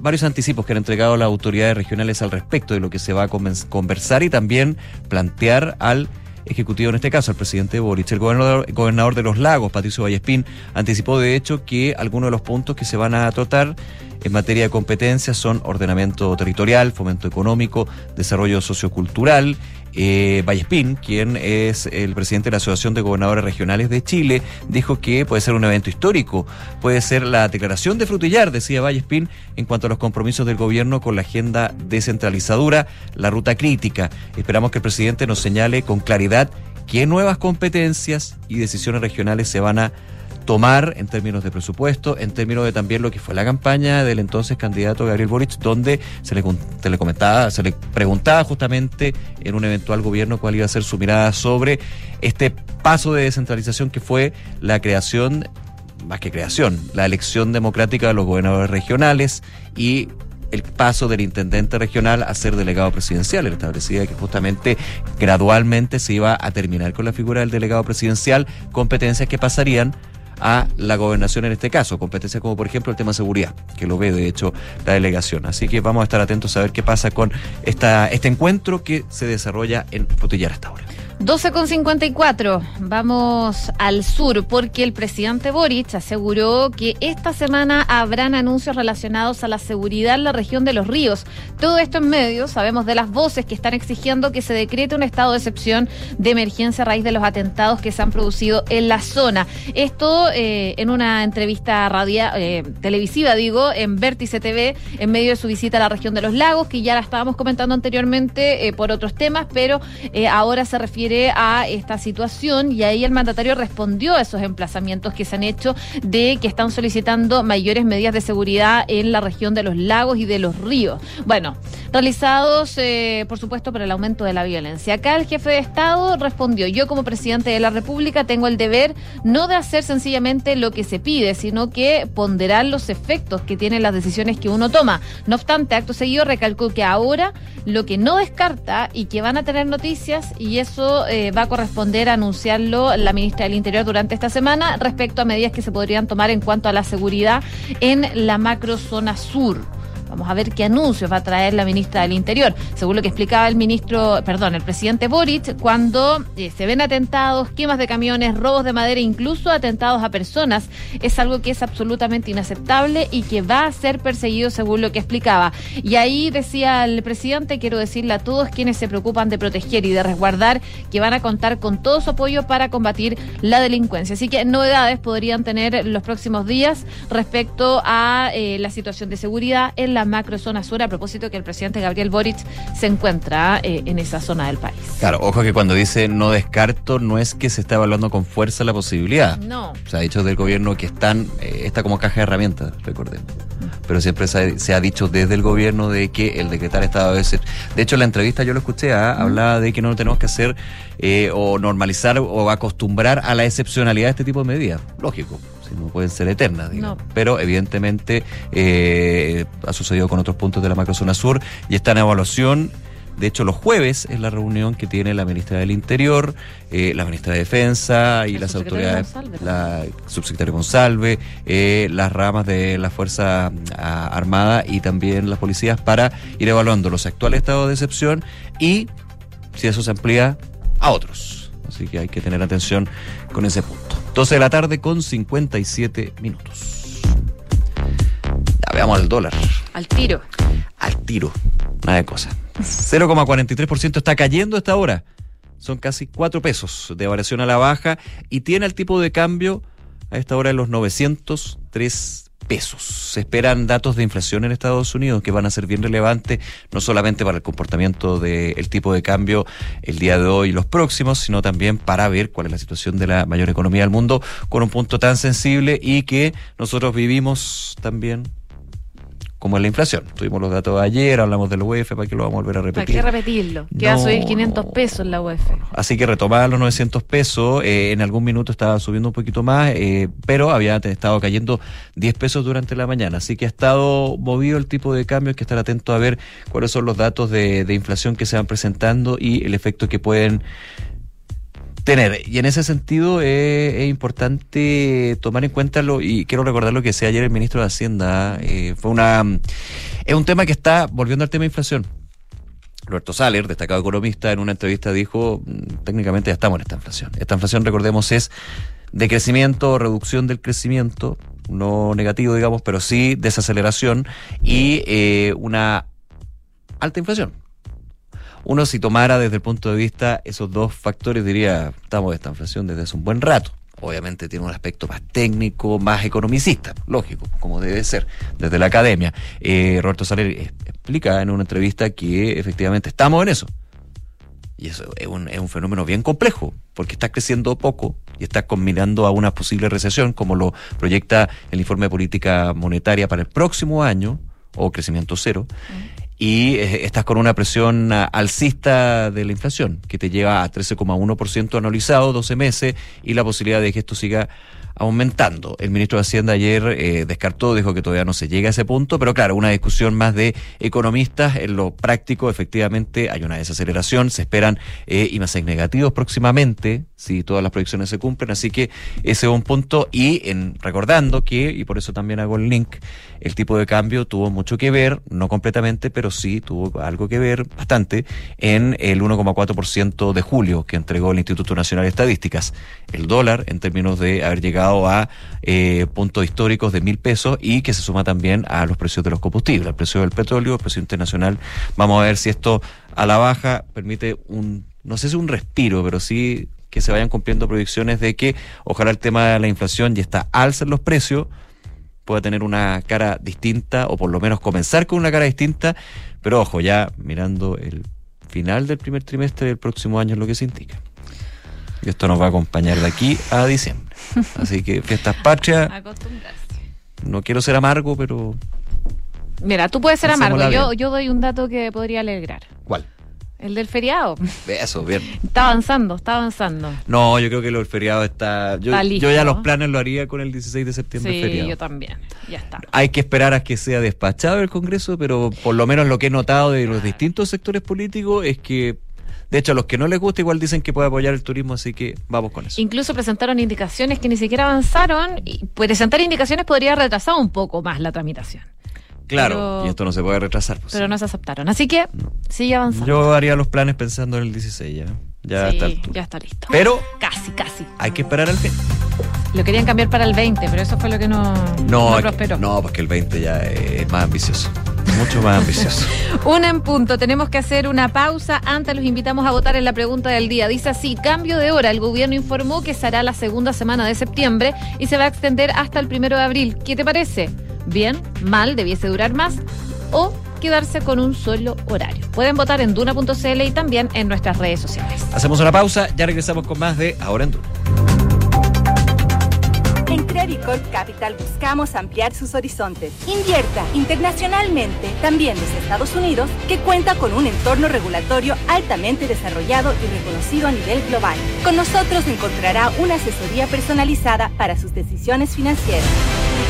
varios anticipos que han entregado las autoridades regionales al respecto de lo que se va a conversar y también plantear al Ejecutivo, en este caso al presidente Boric. El gobernador, gobernador de los lagos, Patricio Vallespín, anticipó de hecho que algunos de los puntos que se van a tratar en materia de competencias son ordenamiento territorial, fomento económico, desarrollo sociocultural. Eh, Vallespín, quien es el presidente de la Asociación de Gobernadores Regionales de Chile, dijo que puede ser un evento histórico, puede ser la declaración de Frutillar, decía Vallespín, en cuanto a los compromisos del gobierno con la agenda descentralizadora, la ruta crítica. Esperamos que el presidente nos señale con claridad qué nuevas competencias y decisiones regionales se van a tomar en términos de presupuesto, en términos de también lo que fue la campaña del entonces candidato Gabriel Boric, donde se le, se le comentaba, se le preguntaba justamente en un eventual gobierno cuál iba a ser su mirada sobre este paso de descentralización que fue la creación, más que creación, la elección democrática de los gobernadores regionales y el paso del intendente regional a ser delegado presidencial. Él establecía que justamente gradualmente se iba a terminar con la figura del delegado presidencial, competencias que pasarían a la gobernación en este caso, competencias como por ejemplo el tema de seguridad, que lo ve de hecho la delegación. Así que vamos a estar atentos a ver qué pasa con esta, este encuentro que se desarrolla en Frutillar hasta ahora. 12 con 54. Vamos al sur porque el presidente Boric aseguró que esta semana habrán anuncios relacionados a la seguridad en la región de los ríos. Todo esto en medio, sabemos de las voces que están exigiendo que se decrete un estado de excepción de emergencia a raíz de los atentados que se han producido en la zona. Esto eh, en una entrevista radia, eh, televisiva, digo, en Vértice TV, en medio de su visita a la región de los lagos, que ya la estábamos comentando anteriormente eh, por otros temas, pero ahora se refiere a esta situación y ahí el mandatario respondió a esos emplazamientos que se han hecho de que están solicitando mayores medidas de seguridad en la región de los lagos y de los ríos. Bueno, realizados, eh, por supuesto, por el aumento de la violencia. Acá el jefe de Estado respondió, yo como presidente de la República tengo el deber no de hacer sencillamente lo que se pide, sino que ponderar los efectos que tienen las decisiones que uno toma. No obstante, acto seguido recalcó que ahora lo que no descarta y que van a tener noticias y eso eh, va a corresponder a anunciarlo la ministra del Interior durante esta semana respecto a medidas que se podrían tomar en cuanto a la seguridad en la macrozona sur. Vamos a ver qué anuncios va a traer la ministra del Interior. Según lo que explicaba el ministro, perdón, el presidente Boric, cuando eh, se ven atentados, quemas de camiones, robos de madera, incluso atentados a personas, es algo que es absolutamente inaceptable y que va a ser perseguido según lo que explicaba. Y ahí decía el presidente, quiero decirle a todos quienes se preocupan de proteger y de resguardar que van a contar con todo su apoyo para combatir la delincuencia. Así que novedades podrían tener los próximos días respecto a eh, la situación de seguridad en la macrozona sur, a propósito que el presidente Gabriel Boric se encuentra eh, en esa zona del país. Claro, ojo que cuando dice no descarto, no es que se está evaluando con fuerza la posibilidad. No. Se ha dicho del gobierno que están, eh, está como caja de herramientas, recordemos. Pero siempre se ha, se ha dicho desde el gobierno de que el decretar estado de excepción. De hecho, en la entrevista yo lo escuché, ¿ah? hablaba de que no tenemos que hacer eh, o normalizar o acostumbrar a la excepcionalidad de este tipo de medidas. Lógico no pueden ser eternas, digamos. No. Pero evidentemente eh, ha sucedido con otros puntos de la macrozona sur y está en evaluación. De hecho, los jueves es la reunión que tiene la ministra del Interior, eh, la ministra de Defensa y El las autoridades, Monsalve la subsecretario Monsalve, eh, las ramas de la Fuerza ah, Armada y también las policías para ir evaluando los actuales estados de excepción y si eso se amplía a otros. Así que hay que tener atención con ese punto. 12 de la tarde con 57 minutos. Ya veamos el dólar. Al tiro. Al tiro. Nada de cosa. 0,43% está cayendo a esta hora. Son casi 4 pesos de variación a la baja y tiene el tipo de cambio a esta hora en los 903 pesos. Se esperan datos de inflación en Estados Unidos que van a ser bien relevantes, no solamente para el comportamiento del tipo de cambio el día de hoy y los próximos, sino también para ver cuál es la situación de la mayor economía del mundo con un punto tan sensible y que nosotros vivimos también como es la inflación. Tuvimos los datos de ayer, hablamos del UEF, para que lo vamos a volver a ¿Para repetir. qué repetirlo? Que va a subir 500 pesos en la UEF. Así que retomaba los 900 pesos, eh, en algún minuto estaba subiendo un poquito más, eh, pero había estado cayendo 10 pesos durante la mañana. Así que ha estado movido el tipo de cambio, hay que estar atento a ver cuáles son los datos de, de inflación que se van presentando y el efecto que pueden tener. Y en ese sentido eh, es importante tomar en cuenta lo, y quiero recordar lo que decía ayer el ministro de Hacienda, eh, fue una es un tema que está, volviendo al tema de inflación. Roberto Saller, destacado economista, en una entrevista dijo, mm, técnicamente ya estamos en esta inflación. Esta inflación, recordemos, es de crecimiento reducción del crecimiento, no negativo, digamos, pero sí desaceleración y eh, una alta inflación. Uno si tomara desde el punto de vista esos dos factores diría, estamos en esta inflación desde hace un buen rato. Obviamente tiene un aspecto más técnico, más economicista, lógico, como debe ser, desde la academia. Eh, Roberto Saler explica en una entrevista que efectivamente estamos en eso. Y eso es un, es un fenómeno bien complejo, porque está creciendo poco y está combinando a una posible recesión, como lo proyecta el informe de política monetaria para el próximo año, o crecimiento cero, y eh, estás con una presión ah, alcista de la inflación, que te lleva a 13,1% anualizado, 12 meses, y la posibilidad de que esto siga aumentando. El ministro de Hacienda ayer eh, descartó, dijo que todavía no se llega a ese punto, pero claro, una discusión más de economistas. En lo práctico, efectivamente, hay una desaceleración, se esperan eh, IMASEC negativos próximamente, si todas las proyecciones se cumplen, así que ese es un punto. Y en recordando que, y por eso también hago el link, el tipo de cambio tuvo mucho que ver, no completamente, pero sí tuvo algo que ver bastante en el 1,4% de julio que entregó el Instituto Nacional de Estadísticas. El dólar, en términos de haber llegado a eh, puntos históricos de mil pesos y que se suma también a los precios de los combustibles, al precio del petróleo, el precio internacional. Vamos a ver si esto a la baja permite un, no sé si un respiro, pero sí que se vayan cumpliendo proyecciones de que ojalá el tema de la inflación y esta alza en los precios pueda tener una cara distinta o por lo menos comenzar con una cara distinta, pero ojo, ya mirando el final del primer trimestre del próximo año es lo que se indica. Y esto nos va a acompañar de aquí a diciembre. *laughs* Así que fiestas patrias. No quiero ser amargo, pero. Mira, tú puedes ser amargo. Yo, yo doy un dato que podría alegrar. ¿Cuál? El del feriado. Eso, bien. *laughs* Está avanzando, está avanzando. No, yo creo que lo del feriado está. Yo, Está listo. yo ya los planes lo haría con el 16 de septiembre Sí, feriado. yo también. Ya está. Hay que esperar a que sea despachado el Congreso, pero por lo menos lo que he notado de los distintos sectores políticos es que, de hecho, a los que no les gusta igual dicen que puede apoyar el turismo, así que vamos con eso. Incluso presentaron indicaciones que ni siquiera avanzaron. Y presentar indicaciones podría retrasar un poco más la tramitación. Claro, pero- y esto no se puede retrasar. pues. Pero no se aceptaron. Así que sigue avanzando. Yo haría los planes pensando en el 16 ya. Ya Sí, está ya está listo. Pero Casi, casi. hay que esperar al fin. Lo querían cambiar para el 20, pero eso fue lo que no, No, no prosperó. no, porque el 20 ya es más ambicioso. Mucho más ambicioso. *laughs* Una en punto, tenemos que hacer una pausa. Antes los invitamos a votar en la pregunta del día. Dice así, cambio de hora. El gobierno informó que será la segunda semana de septiembre y se va a extender hasta el primero de abril. ¿Qué te parece? ¿Bien? ¿Mal? ¿Debiese durar más? ¿O quedarse con un solo horario? Pueden votar en duna.cl y también en nuestras redes sociales. Hacemos una pausa, ya regresamos con más de Ahora en Duro. En Credit Corp Capital buscamos ampliar sus horizontes. Invierta internacionalmente, también desde Estados Unidos, que cuenta con un entorno regulatorio altamente desarrollado y reconocido a nivel global. Con nosotros encontrará una asesoría personalizada para sus decisiones financieras.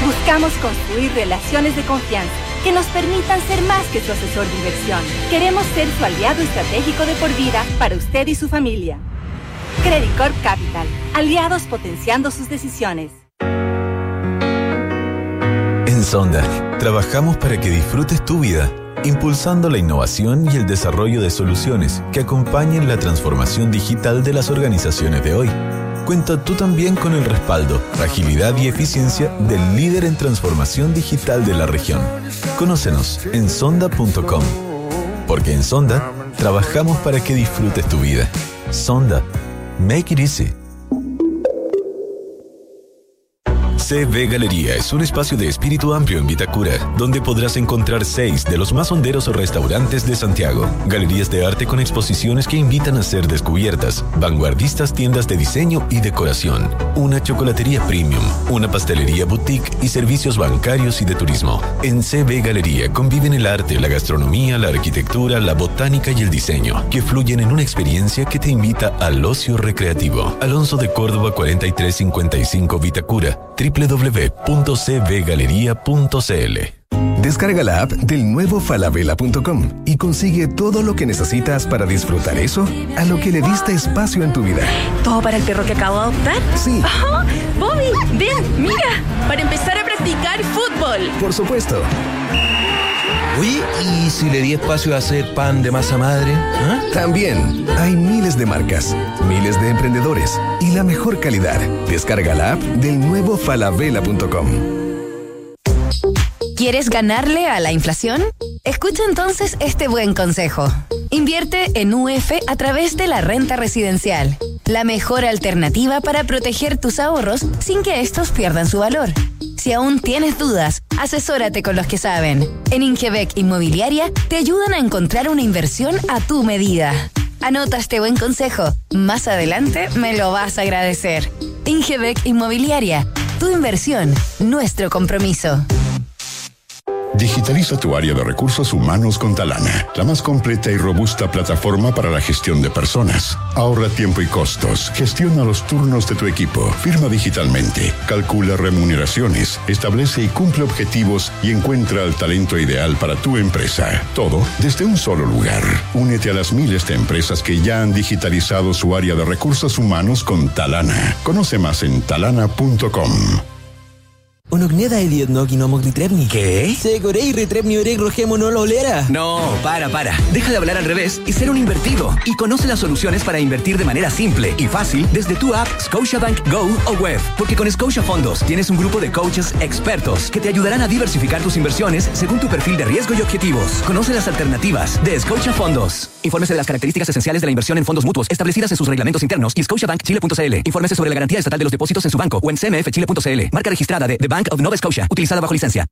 Buscamos construir relaciones de confianza que nos permitan ser más que su asesor de inversión. Queremos ser su aliado estratégico de por vida para usted y su familia. Credit Corp Capital, aliados potenciando sus decisiones. En Sonda, trabajamos para que disfrutes tu vida, impulsando la innovación y el desarrollo de soluciones que acompañen la transformación digital de las organizaciones de hoy. Cuenta tú también con el respaldo, agilidad y eficiencia del líder en transformación digital de la región. Conócenos en sonda.com. Porque en Sonda trabajamos para que disfrutes tu vida. Sonda. Make it easy. CB Galería es un espacio de espíritu amplio en Vitacura, donde podrás encontrar seis de los más honderos restaurantes de Santiago, galerías de arte con exposiciones que invitan a ser descubiertas, vanguardistas tiendas de diseño y decoración, una chocolatería premium, una pastelería boutique y servicios bancarios y de turismo. En CB Galería conviven el arte, la gastronomía, la arquitectura, la botánica y el diseño, que fluyen en una experiencia que te invita al ocio recreativo. Alonso de Córdoba 4355 Vitacura, www.cbgalería.cl. Descarga la app del nuevo falabella.com y consigue todo lo que necesitas para disfrutar eso a lo que le diste espacio en tu vida. ¿Todo para el perro que acabo de adoptar? Sí. *laughs* Ajá. Bobby, ven, mira, para empezar a practicar fútbol. Por supuesto. Oye, ¿y si le di espacio a hacer pan de masa madre? ¿Ah? También hay miles de marcas, miles de emprendedores y la mejor calidad. Descarga la app del nuevo falabella.com. ¿Quieres ganarle a la inflación? Escucha entonces este buen consejo. Invierte en UF a través de la renta residencial, la mejor alternativa para proteger tus ahorros sin que estos pierdan su valor. Si aún tienes dudas, asesórate con los que saben. En Ingebec Inmobiliaria te ayudan a encontrar una inversión a tu medida. Anota este buen consejo. Más adelante me lo vas a agradecer. Ingebec Inmobiliaria, tu inversión, nuestro compromiso. Digitaliza tu área de recursos humanos con Talana, la más completa y robusta plataforma para la gestión de personas. Ahorra tiempo y costos, gestiona los turnos de tu equipo, firma digitalmente, calcula remuneraciones, establece y cumple objetivos y encuentra el talento ideal para tu empresa. Todo desde un solo lugar. Únete a las miles de empresas que ya han digitalizado su área de recursos humanos con Talana. Conoce más en talana.com. Onogneda Elliot no Kinomok Ritrepni. ¿Qué? Segorei Ritrepni Oreg Rogemo no Lolera. No, para, para. Deja de hablar al revés y ser un invertido. Y conoce las soluciones para invertir de manera simple y fácil desde tu app Scotiabank Go o web. Porque con Scotia Fondos tienes un grupo de coaches expertos que te ayudarán a diversificar tus inversiones según tu perfil de riesgo y objetivos. Conoce las alternativas de Scotia Fondos. Infórmese de las características esenciales de la inversión en fondos mutuos establecidas en sus reglamentos internos y scotiabankchile.cl. Infórmese sobre la garantía estatal de los depósitos en su banco o en cmfchile.cl. Marca registrada de The Bank of Nova Scotia, utilizada bajo licencia.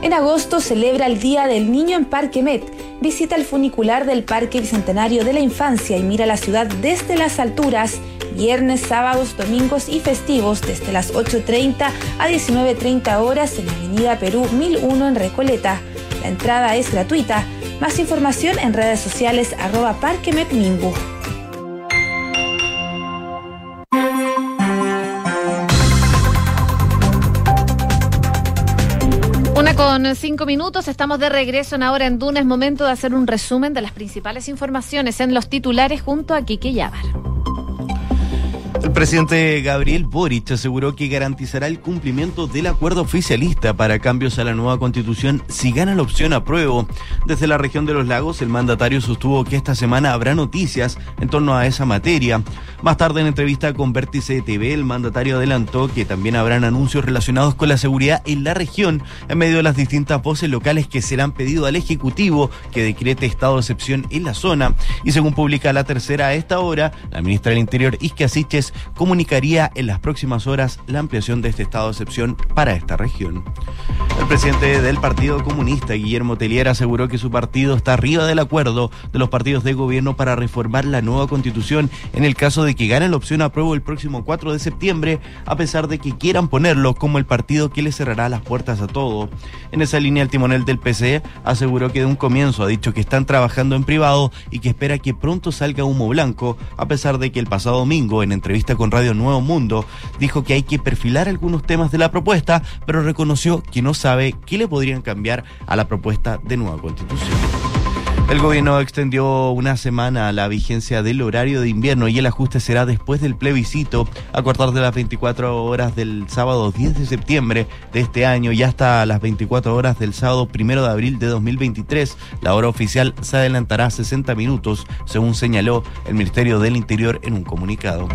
En agosto celebra el Día del Niño en Parque Met. Visita el funicular del Parque Bicentenario de la Infancia y mira la ciudad desde las alturas. Viernes, sábados, domingos y festivos desde las 8.30 a 19.30 horas en la Avenida Perú 1001 en Recoleta. La entrada es gratuita. Más información en redes sociales arroba Parque. Una con cinco minutos, estamos de regreso en ahora en Duna. Es momento de hacer un resumen de las principales informaciones en los titulares junto a Kike Yabar. El presidente Gabriel Boric aseguró que garantizará el cumplimiento del acuerdo oficialista para cambios a la nueva constitución si gana la opción apruebo. Desde la región de los lagos, el mandatario sostuvo que esta semana habrá noticias en torno a esa materia. Más tarde, en entrevista con Vértice TV, el mandatario adelantó que también habrán anuncios relacionados con la seguridad en la región en medio de las distintas voces locales que serán pedido al Ejecutivo que decrete estado de excepción en la zona. Y según publica la tercera a esta hora, la ministra del Interior, Isque Comunicaría en las próximas horas la ampliación de este estado de excepción para esta región. El presidente del Partido Comunista, Guillermo Tellier, aseguró que su partido está arriba del acuerdo de los partidos de gobierno para reformar la nueva constitución en el caso de que gane la opción apruebo el próximo 4 de septiembre, a pesar de que quieran ponerlo como el partido que le cerrará las puertas a todo. En esa línea, el timonel del PCE aseguró que de un comienzo ha dicho que están trabajando en privado y que espera que pronto salga humo blanco, a pesar de que el pasado domingo, en entrevista con Radio Nuevo Mundo, dijo que hay que perfilar algunos temas de la propuesta, pero reconoció que no sabe qué le podrían cambiar a la propuesta de nueva constitución. El gobierno extendió una semana la vigencia del horario de invierno y el ajuste será después del plebiscito a cortar de las 24 horas del sábado 10 de septiembre de este año y hasta las 24 horas del sábado 1 de abril de 2023. La hora oficial se adelantará 60 minutos, según señaló el Ministerio del Interior en un comunicado.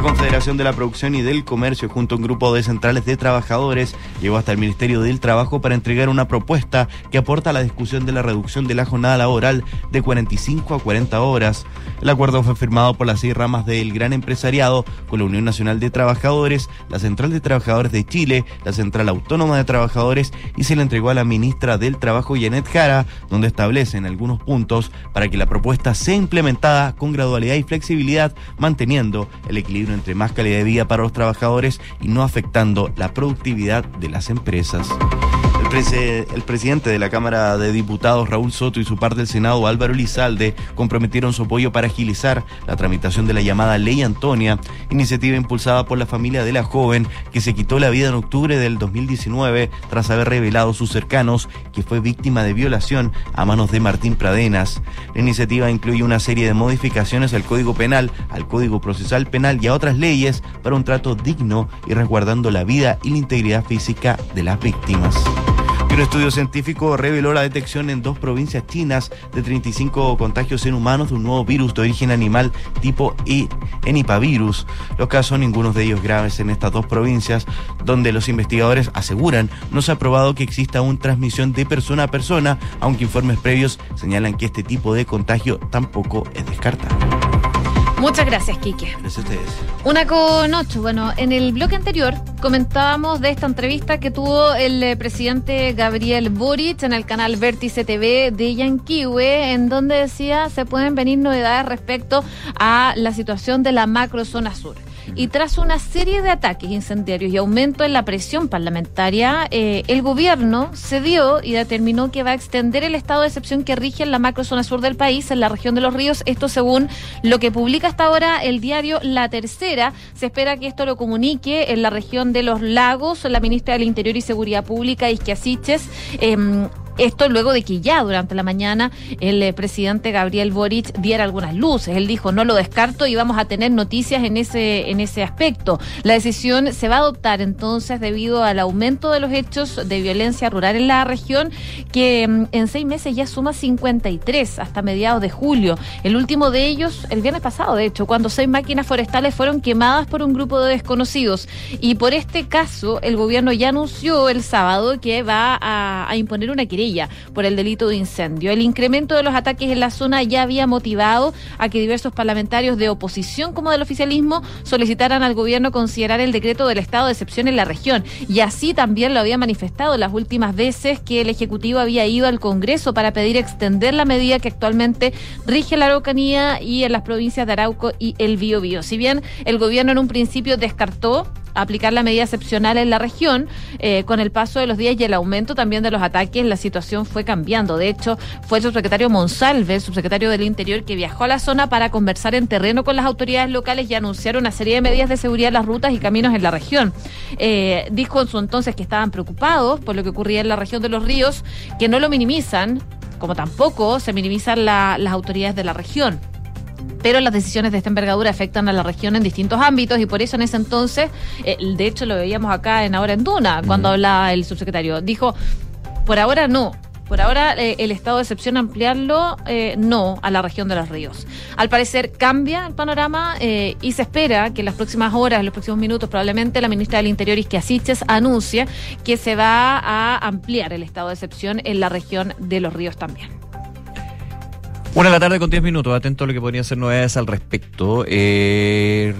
La Confederación de la Producción y del Comercio, junto a un grupo de centrales de trabajadores, llegó hasta el Ministerio del Trabajo para entregar una propuesta que aporta a la discusión de la reducción de la jornada laboral de 45 a 40 horas. El acuerdo fue firmado por las seis ramas del gran empresariado con la Unión Nacional de Trabajadores, la Central de Trabajadores de Chile, la Central Autónoma de Trabajadores y se le entregó a la ministra del Trabajo, Janet Jara, donde establecen algunos puntos para que la propuesta sea implementada con gradualidad y flexibilidad, manteniendo el equilibrio entre más calidad de vida para los trabajadores y no afectando la productividad de las empresas. El, presidente de la Cámara de Diputados, Raúl Soto, y su par del Senado, Álvaro Lizalde, comprometieron su apoyo para agilizar la tramitación de la llamada Ley Antonia, iniciativa impulsada por la familia de la joven que se quitó la vida en octubre del 2019 tras haber revelado a sus cercanos que fue víctima de violación a manos de Martín Pradenas. La iniciativa incluye una serie de modificaciones al Código Penal, al Código Procesal Penal y a otras leyes para un trato digno y resguardando la vida y la integridad física de las víctimas. Un estudio científico reveló la detección en dos provincias chinas de 35 contagios en humanos de un nuevo virus de origen animal tipo E- Enipavirus. Los casos, ninguno de ellos graves en estas dos provincias, donde los investigadores aseguran no se ha probado que exista aún transmisión de persona a persona, aunque informes previos señalan que este tipo de contagio tampoco es descartable. Muchas gracias, Kike. Gracias a ustedes. Una con ocho. Bueno, en el bloque anterior comentábamos de esta entrevista que tuvo el eh, presidente Gabriel Boric en el canal Vértice TV de Yanquiwe, en donde decía se pueden venir novedades respecto a la situación de la macrozona sur. Y tras una serie de ataques incendiarios y aumento en la presión parlamentaria, eh, el gobierno cedió y determinó que va a extender el estado de excepción que rige en la macrozona sur del país, en la región de los ríos. Esto según lo que publica hasta ahora el diario La Tercera. Se espera que esto lo comunique en la región de los lagos la ministra del Interior y Seguridad Pública, Isquia Siches. Esto luego de que ya durante la mañana el eh, presidente Gabriel Boric diera algunas luces. Él dijo, no lo descarto y vamos a tener noticias en ese, en ese aspecto. La decisión se va a adoptar entonces debido al aumento de los hechos de violencia rural en la región, que mm, en seis meses ya suma 53 hasta mediados de julio. El último de ellos, el viernes pasado, de hecho, cuando seis máquinas forestales fueron quemadas por un grupo de desconocidos. Y por este caso, el gobierno ya anunció el sábado que va a, a imponer una querella por el delito de incendio. El incremento de los ataques en la zona ya había motivado a que diversos parlamentarios de oposición como del oficialismo solicitaran al gobierno considerar el decreto del estado de excepción en la región. Y así también lo había manifestado las últimas veces que el Ejecutivo había ido al Congreso para pedir extender la medida que actualmente rige la Araucanía y en las provincias de Arauco y el Biobío. Si bien el gobierno en un principio descartó aplicar la medida excepcional en la región. Eh, con el paso de los días y el aumento también de los ataques, la situación fue cambiando. De hecho, fue el subsecretario Monsalve, subsecretario del Interior, que viajó a la zona para conversar en terreno con las autoridades locales y anunciar una serie de medidas de seguridad en las rutas y caminos en la región. Eh, dijo en su entonces que estaban preocupados por lo que ocurría en la región de los ríos, que no lo minimizan, como tampoco se minimizan las autoridades de la región pero las decisiones de esta envergadura afectan a la región en distintos ámbitos y por eso en ese entonces, eh, de hecho lo veíamos acá en Ahora en Duna, cuando hablaba el subsecretario, dijo, por ahora no. Por ahora, eh, el estado de excepción ampliarlo, eh, no a la región de los ríos. Al parecer cambia el panorama y se espera que en las próximas horas, en los próximos minutos, probablemente la ministra del Interior, Isquia Siches, anuncie que se va a ampliar el estado de excepción en la región de los ríos también. Una de la tarde con 10 minutos, atento a lo que podrían ser novedades al respecto. Eh,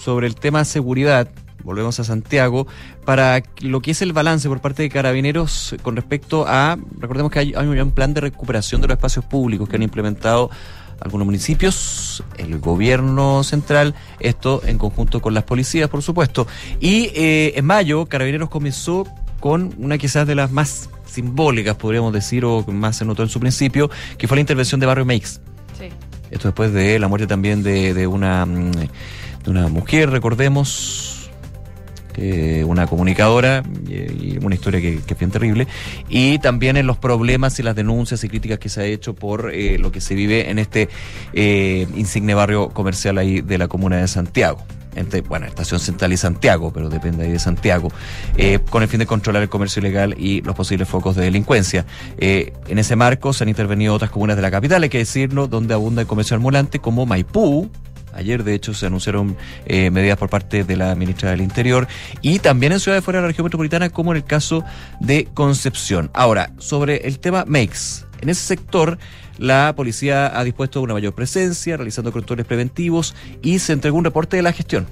sobre el tema seguridad, volvemos a Santiago, para lo que es el balance por parte de carabineros con respecto a, recordemos que hay, hay un plan de recuperación de los espacios públicos que han implementado algunos municipios, el gobierno central, esto en conjunto con las policías, por supuesto. Y eh, en mayo, Carabineros comenzó con una quizás de las más simbólicas, podríamos decir, o más se notó en su principio, que fue la intervención de Barrio. Sí. Esto después de la muerte también de, de una, mm, de una mujer, recordemos, que una comunicadora y una historia que, que, es bien terrible y también en los problemas y las denuncias y críticas que se ha hecho por eh, lo que se vive en este eh, insigne barrio comercial ahí de la comuna de Santiago entre, bueno, Estación Central y Santiago, pero depende ahí de Santiago, eh, con el fin de controlar el comercio ilegal y los posibles focos de delincuencia. Eh, en ese marco se han intervenido otras comunas de la capital, hay que decirlo, donde abunda el comercio ambulante, como Maipú, Ayer, de hecho, se anunciaron eh, medidas por parte de la ministra del Interior y también en ciudades fuera de la región metropolitana, como en el caso de Concepción. Ahora, sobre el tema MEX. En ese sector, la policía ha dispuesto una mayor presencia, realizando controles preventivos y se entregó un reporte de la gestión.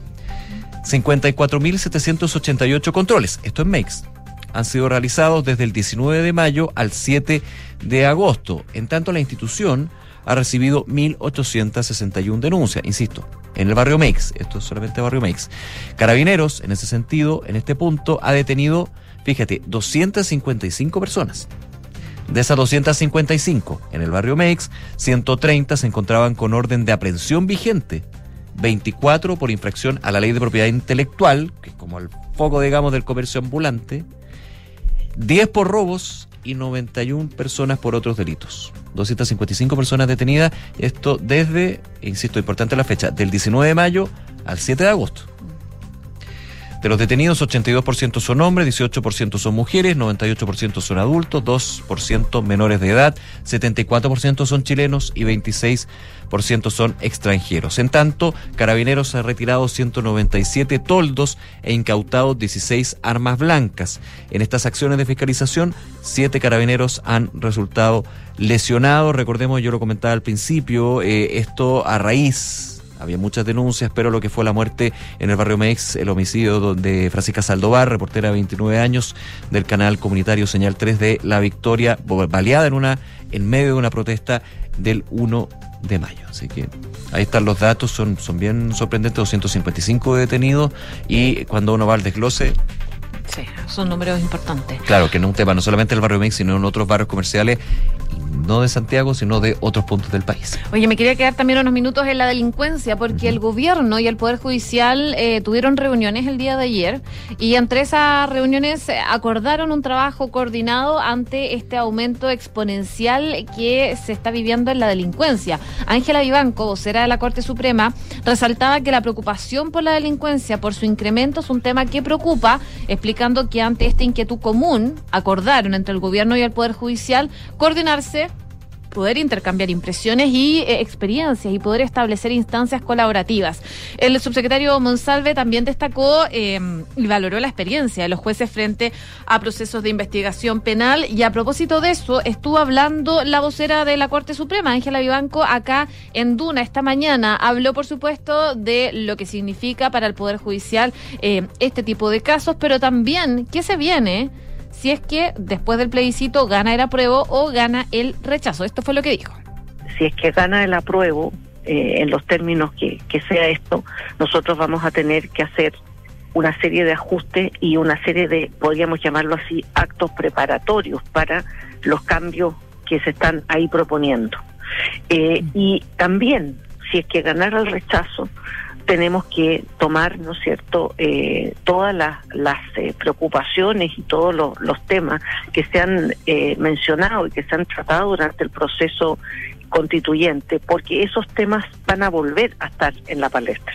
54.788 controles, esto es MEX, han sido realizados desde el 19 de mayo al 7 de agosto. En tanto, la institución ha recibido 1.861 denuncias, insisto, en el barrio MEX, esto es solamente barrio MEX. Carabineros, en ese sentido, en este punto, ha detenido, fíjate, 255 personas. De esas 255 en el barrio MEX, 130 se encontraban con orden de aprehensión vigente, 24 por infracción a la ley de propiedad intelectual, que es como el foco, digamos, del comercio ambulante, 10 por robos y 91 personas por otros delitos. 255 personas detenidas, esto desde, insisto, importante la fecha, del 19 de mayo al 7 de agosto. De los detenidos, 82% son hombres, 18% son mujeres, 98% son adultos, 2% menores de edad, 74% son chilenos y 26% son extranjeros. En tanto, Carabineros ha retirado 197 toldos e incautado 16 armas blancas. En estas acciones de fiscalización, siete carabineros han resultado lesionados. Recordemos, yo lo comentaba al principio, eh, esto a raíz había muchas denuncias, pero lo que fue la muerte en el barrio Mex, el homicidio de Francisca Saldovar, reportera de 29 años del canal comunitario Señal 3 de La Victoria, baleada en una en medio de una protesta del 1 de mayo. Así que ahí están los datos, son, son bien sorprendentes, 255 detenidos y cuando uno va al desglose, Sí, son números importantes. Claro, que no es un tema no solamente del barrio Mex, sino en otros barrios comerciales, no de Santiago, sino de otros puntos del país. Oye, me quería quedar también unos minutos en la delincuencia, porque el gobierno y el Poder Judicial eh, tuvieron reuniones el día de ayer, y entre esas reuniones acordaron un trabajo coordinado ante este aumento exponencial que se está viviendo en la delincuencia. Ángela Vivanco, vocera de la Corte Suprema, resaltaba que la preocupación por la delincuencia, por su incremento, es un tema que preocupa, explica que ante esta inquietud común acordaron entre el gobierno y el Poder Judicial coordinarse poder intercambiar impresiones y eh, experiencias y poder establecer instancias colaborativas. El subsecretario Monsalve también destacó eh, y valoró la experiencia de los jueces frente a procesos de investigación penal y a propósito de eso estuvo hablando la vocera de la Corte Suprema, Ángela Vivanco, acá en Duna esta mañana. Habló, por supuesto, de lo que significa para el Poder Judicial eh, este tipo de casos, pero también qué se viene si es que después del plebiscito gana el apruebo o gana el rechazo. Esto fue lo que dijo. Si es que gana el apruebo, eh, en los términos que, que sea esto, nosotros vamos a tener que hacer una serie de ajustes y una serie de, podríamos llamarlo así, actos preparatorios para los cambios que se están ahí proponiendo. Eh, y también, si es que ganara el rechazo, tenemos que tomar, ¿no es cierto?, eh, todas las, las eh, preocupaciones y todos los, los temas que se han eh, mencionado y que se han tratado durante el proceso constituyente, porque esos temas van a volver a estar en la palestra.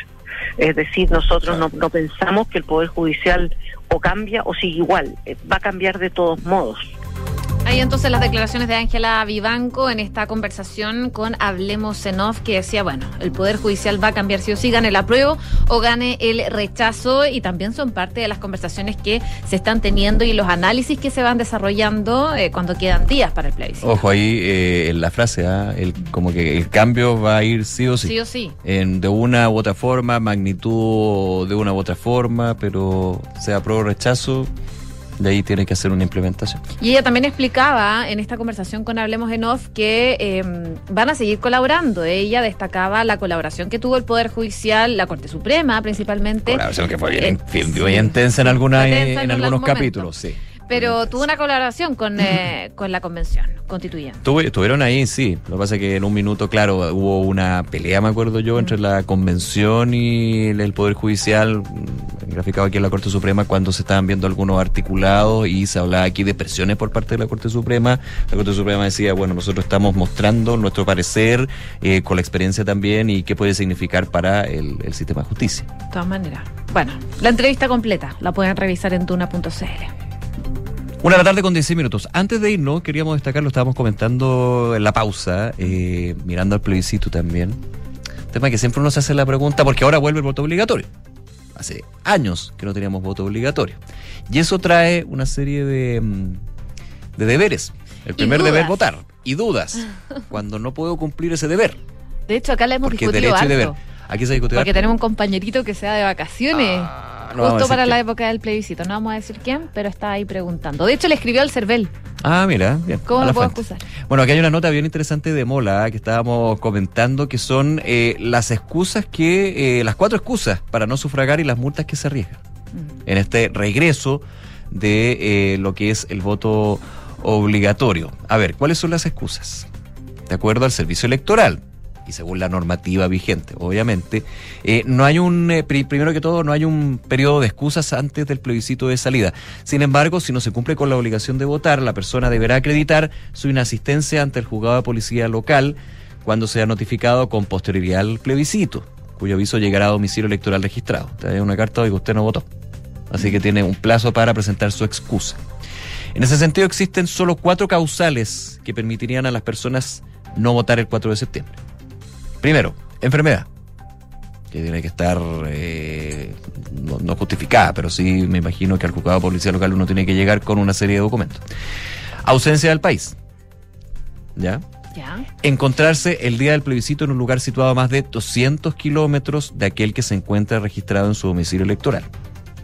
Es decir, nosotros no, no pensamos que el Poder Judicial o cambia o sigue igual, eh, va a cambiar de todos modos. Ahí entonces las declaraciones de Ángela Vivanco en esta conversación con Hablemos en Off, que decía, bueno, el Poder Judicial va a cambiar si o sí, gane el apruebo o gane el rechazo, y también son parte de las conversaciones que se están teniendo y los análisis que se van desarrollando eh, cuando quedan días para el plebiscito. Ojo ahí eh, en la frase, ¿ah? el, como que el cambio va a ir sí o sí. Sí o sí. En, de una u otra forma, magnitud de una u otra forma, pero sea apruebo o rechazo, de ahí tiene que hacer una implementación. Y ella también explicaba en esta conversación con Hablemos en Off que eh, van a seguir colaborando. Ella destacaba la colaboración que tuvo el Poder Judicial, la Corte Suprema principalmente. Colaboración que fue bien, bien, bien intensa en, alguna, Intensa en, en algunos capítulos, sí. Pero tuvo una colaboración con, eh, *clears throat* con la convención constituyente. Tuve- estuvieron ahí, sí. Lo que pasa es que en un minuto, claro, hubo una pelea, me acuerdo yo, entre la convención y el Poder Judicial, mm, graficado aquí en la Corte Suprema, cuando se estaban viendo algunos articulados y se hablaba aquí de presiones por parte de la Corte Suprema. La Corte Suprema decía, bueno, nosotros estamos mostrando nuestro parecer eh, con la experiencia también y qué puede significar para el, el sistema de justicia. De todas maneras. Bueno, la entrevista completa la pueden revisar en tuna.cl. Una de la tarde con 16 minutos. Antes de irnos, queríamos destacar, lo estábamos comentando en la pausa, eh, mirando al plebiscito también. Tema que siempre uno se hace la pregunta, porque ahora vuelve el voto obligatorio. Hace años que no teníamos voto obligatorio. Y eso trae una serie de, mm, de deberes. El primer deber, votar. Y dudas. *laughs* cuando no puedo cumplir ese deber. De hecho, acá la hemos Porque discutido derecho y deber. harto. Aquí se discutió Porque harto. tenemos un compañerito que se da de vacaciones. No justo para la quién. época del plebiscito. No vamos a decir quién, pero está ahí preguntando. De hecho, le escribió al CERVEL. Ah, mira, bien. ¿Cómo lo puedo excusar? Bueno, aquí hay una nota bien interesante de Mola ¿eh? que estábamos comentando que son eh, las excusas que, eh, las cuatro excusas para no sufragar y las multas que se arriesgan en este regreso de lo que es el voto obligatorio. A ver, ¿cuáles son las excusas? De acuerdo al servicio electoral y según la normativa vigente, obviamente, eh, no hay un, eh, pri- primero que todo, no hay un periodo de excusas antes del plebiscito de salida. Sin embargo, si no se cumple con la obligación de votar, la persona deberá acreditar su inasistencia ante el juzgado de policía local cuando sea notificado con posterioridad al plebiscito, cuyo aviso llegará a domicilio electoral registrado. Te una carta de que usted no votó. Así que tiene un plazo para presentar su excusa. En ese sentido, existen solo cuatro causales que permitirían a las personas no votar el 4 de septiembre. Primero, enfermedad, que tiene que estar eh, no, no justificada, pero sí me imagino que al juzgado de policía local uno tiene que llegar con una serie de documentos. Ausencia del país, ¿ya? Ya. encontrarse el día del plebiscito en un lugar situado a más de 200 kilómetros de aquel que se encuentra registrado en su domicilio electoral.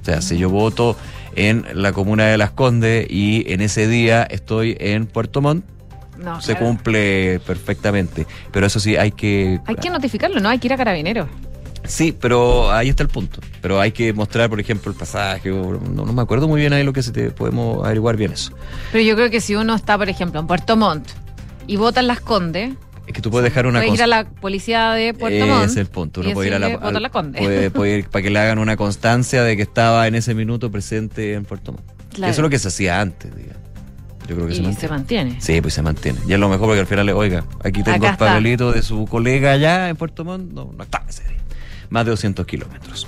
O sea, si yo voto en la comuna de Las Condes y en ese día estoy en Puerto Montt, No, se claro. cumple perfectamente. Pero eso sí, hay que... Hay que notificarlo, ¿no? Hay que ir a carabineros. Sí, pero ahí está el punto. Pero hay que mostrar, por ejemplo, el pasaje. No, no me acuerdo muy bien ahí lo que se te podemos averiguar bien eso. Pero yo creo que si uno está, por ejemplo, en Puerto Montt y vota en Las Condes, Es que tú puedes dejar una puede ir a la policía de Puerto Ese Montt. es el punto. Uno puede ir a la, decirle, "Vota en al- La Conde". puede, *laughs* puede ir para que le hagan una constancia de que estaba en ese minuto presente en Puerto Montt. Claro. Eso es lo que se hacía antes, digamos. Yo creo que y se se mantiene. Sí, pues se mantiene. Y es lo mejor porque al final, le- oiga, aquí tengo Acá el está. papelito de su colega allá en Puerto Montt. No, no está ese día. Más de 200 kilómetros.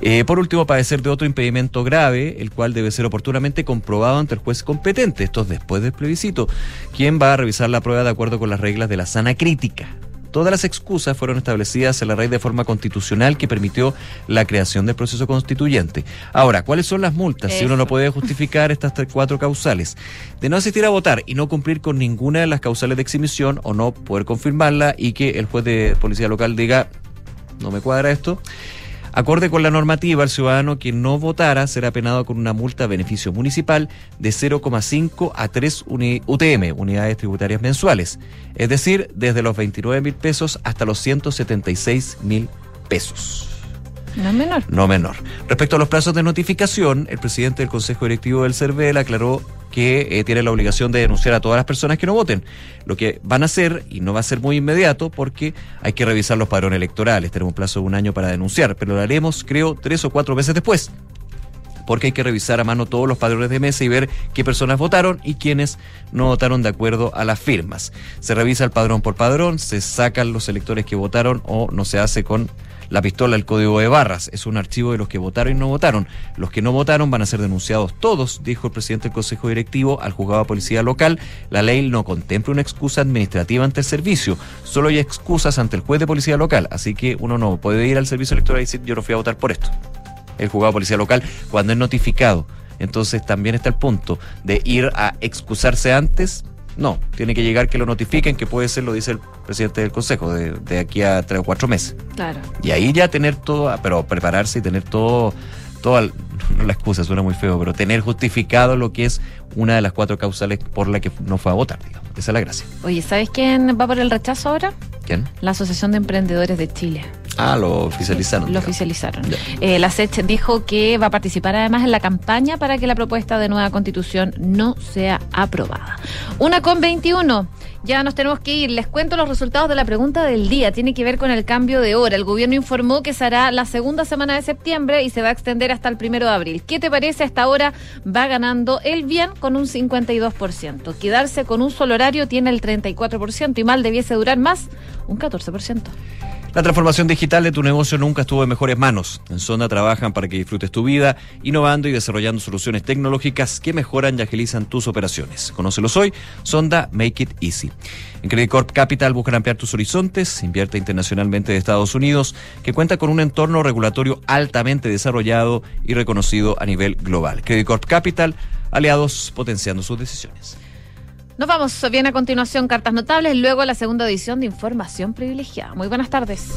Eh, por último, padecer de otro impedimento grave, el cual debe ser oportunamente comprobado ante el juez competente, esto es después del plebiscito, quien va a revisar la prueba de acuerdo con las reglas de la sana crítica. Todas las excusas fueron establecidas en la raíz de forma constitucional que permitió la creación del proceso constituyente. Ahora, ¿cuáles son las multas? Si uno no puede justificar estas cuatro causales. De no asistir a votar y no cumplir con ninguna de las causales de exhibición o no poder confirmarla y que el juez de policía local diga, no me cuadra esto. Acorde con la normativa, el ciudadano que no votara será penado con una multa a beneficio municipal de 0,5 a 3 uni- UTM, unidades tributarias mensuales. Es decir, desde los 29 mil pesos hasta los 176 mil pesos. No menor. No menor. Respecto a los plazos de notificación, el presidente del Consejo Directivo del CERVEL aclaró que eh, tiene la obligación de denunciar a todas las personas que no voten. Lo que van a hacer, y no va a ser muy inmediato, porque hay que revisar los padrones electorales. Tenemos un plazo de un año para denunciar, pero lo haremos, creo, tres o cuatro veces después. Porque hay que revisar a mano todos los padrones de mesa y ver qué personas votaron y quiénes no votaron de acuerdo a las firmas. Se revisa el padrón por padrón, se sacan los electores que votaron o no se hace con la pistola el código de barras. Es un archivo de los que votaron y no votaron. Los que no votaron van a ser denunciados todos, dijo el presidente del Consejo Directivo al juzgado de policía local. La ley no contempla una excusa administrativa ante el servicio. Solo hay excusas ante el juez de policía local. Así que uno no puede ir al servicio electoral y decir yo no fui a votar por esto el juzgado de policía local cuando es notificado. Entonces también está el punto de ir a excusarse antes. No, tiene que llegar que lo notifiquen, que puede ser, lo dice el presidente del consejo, de, de aquí a tres o cuatro meses. Claro. Y ahí ya tener todo, pero prepararse y tener todo, toda, *laughs* no la excusa suena muy feo, pero tener justificado lo que es una de las cuatro causales por la que no fue a votar, digamos. Esa es la gracia. Oye, ¿sabes quién va por el rechazo ahora? ¿Quién? La Asociación de Emprendedores de Chile. Ah, lo oficializaron. Lo digamos. oficializaron. Eh, la SECH dijo que va a participar además en la campaña para que la propuesta de nueva constitución no sea aprobada. Una con 21. Ya nos tenemos que ir. Les cuento los resultados de la pregunta del día. Tiene que ver con el cambio de hora. El gobierno informó que será la segunda semana de septiembre y se va a extender hasta el primero de abril. ¿Qué te parece? Hasta ahora va ganando el bien con un 52%. Quedarse con un solo horario tiene el 34% y mal debiese durar más un 14%. La transformación digital de tu negocio nunca estuvo en mejores manos. En Sonda trabajan para que disfrutes tu vida, innovando y desarrollando soluciones tecnológicas que mejoran y agilizan tus operaciones. Conócelos hoy, Sonda Make It Easy. En Credit Corp Capital buscan ampliar tus horizontes, invierte internacionalmente de Estados Unidos, que cuenta con un entorno regulatorio altamente desarrollado y reconocido a nivel global. Credit Corp Capital, aliados potenciando sus decisiones. Nos vamos bien a continuación cartas notables, luego la segunda edición de Información Privilegiada. Muy buenas tardes.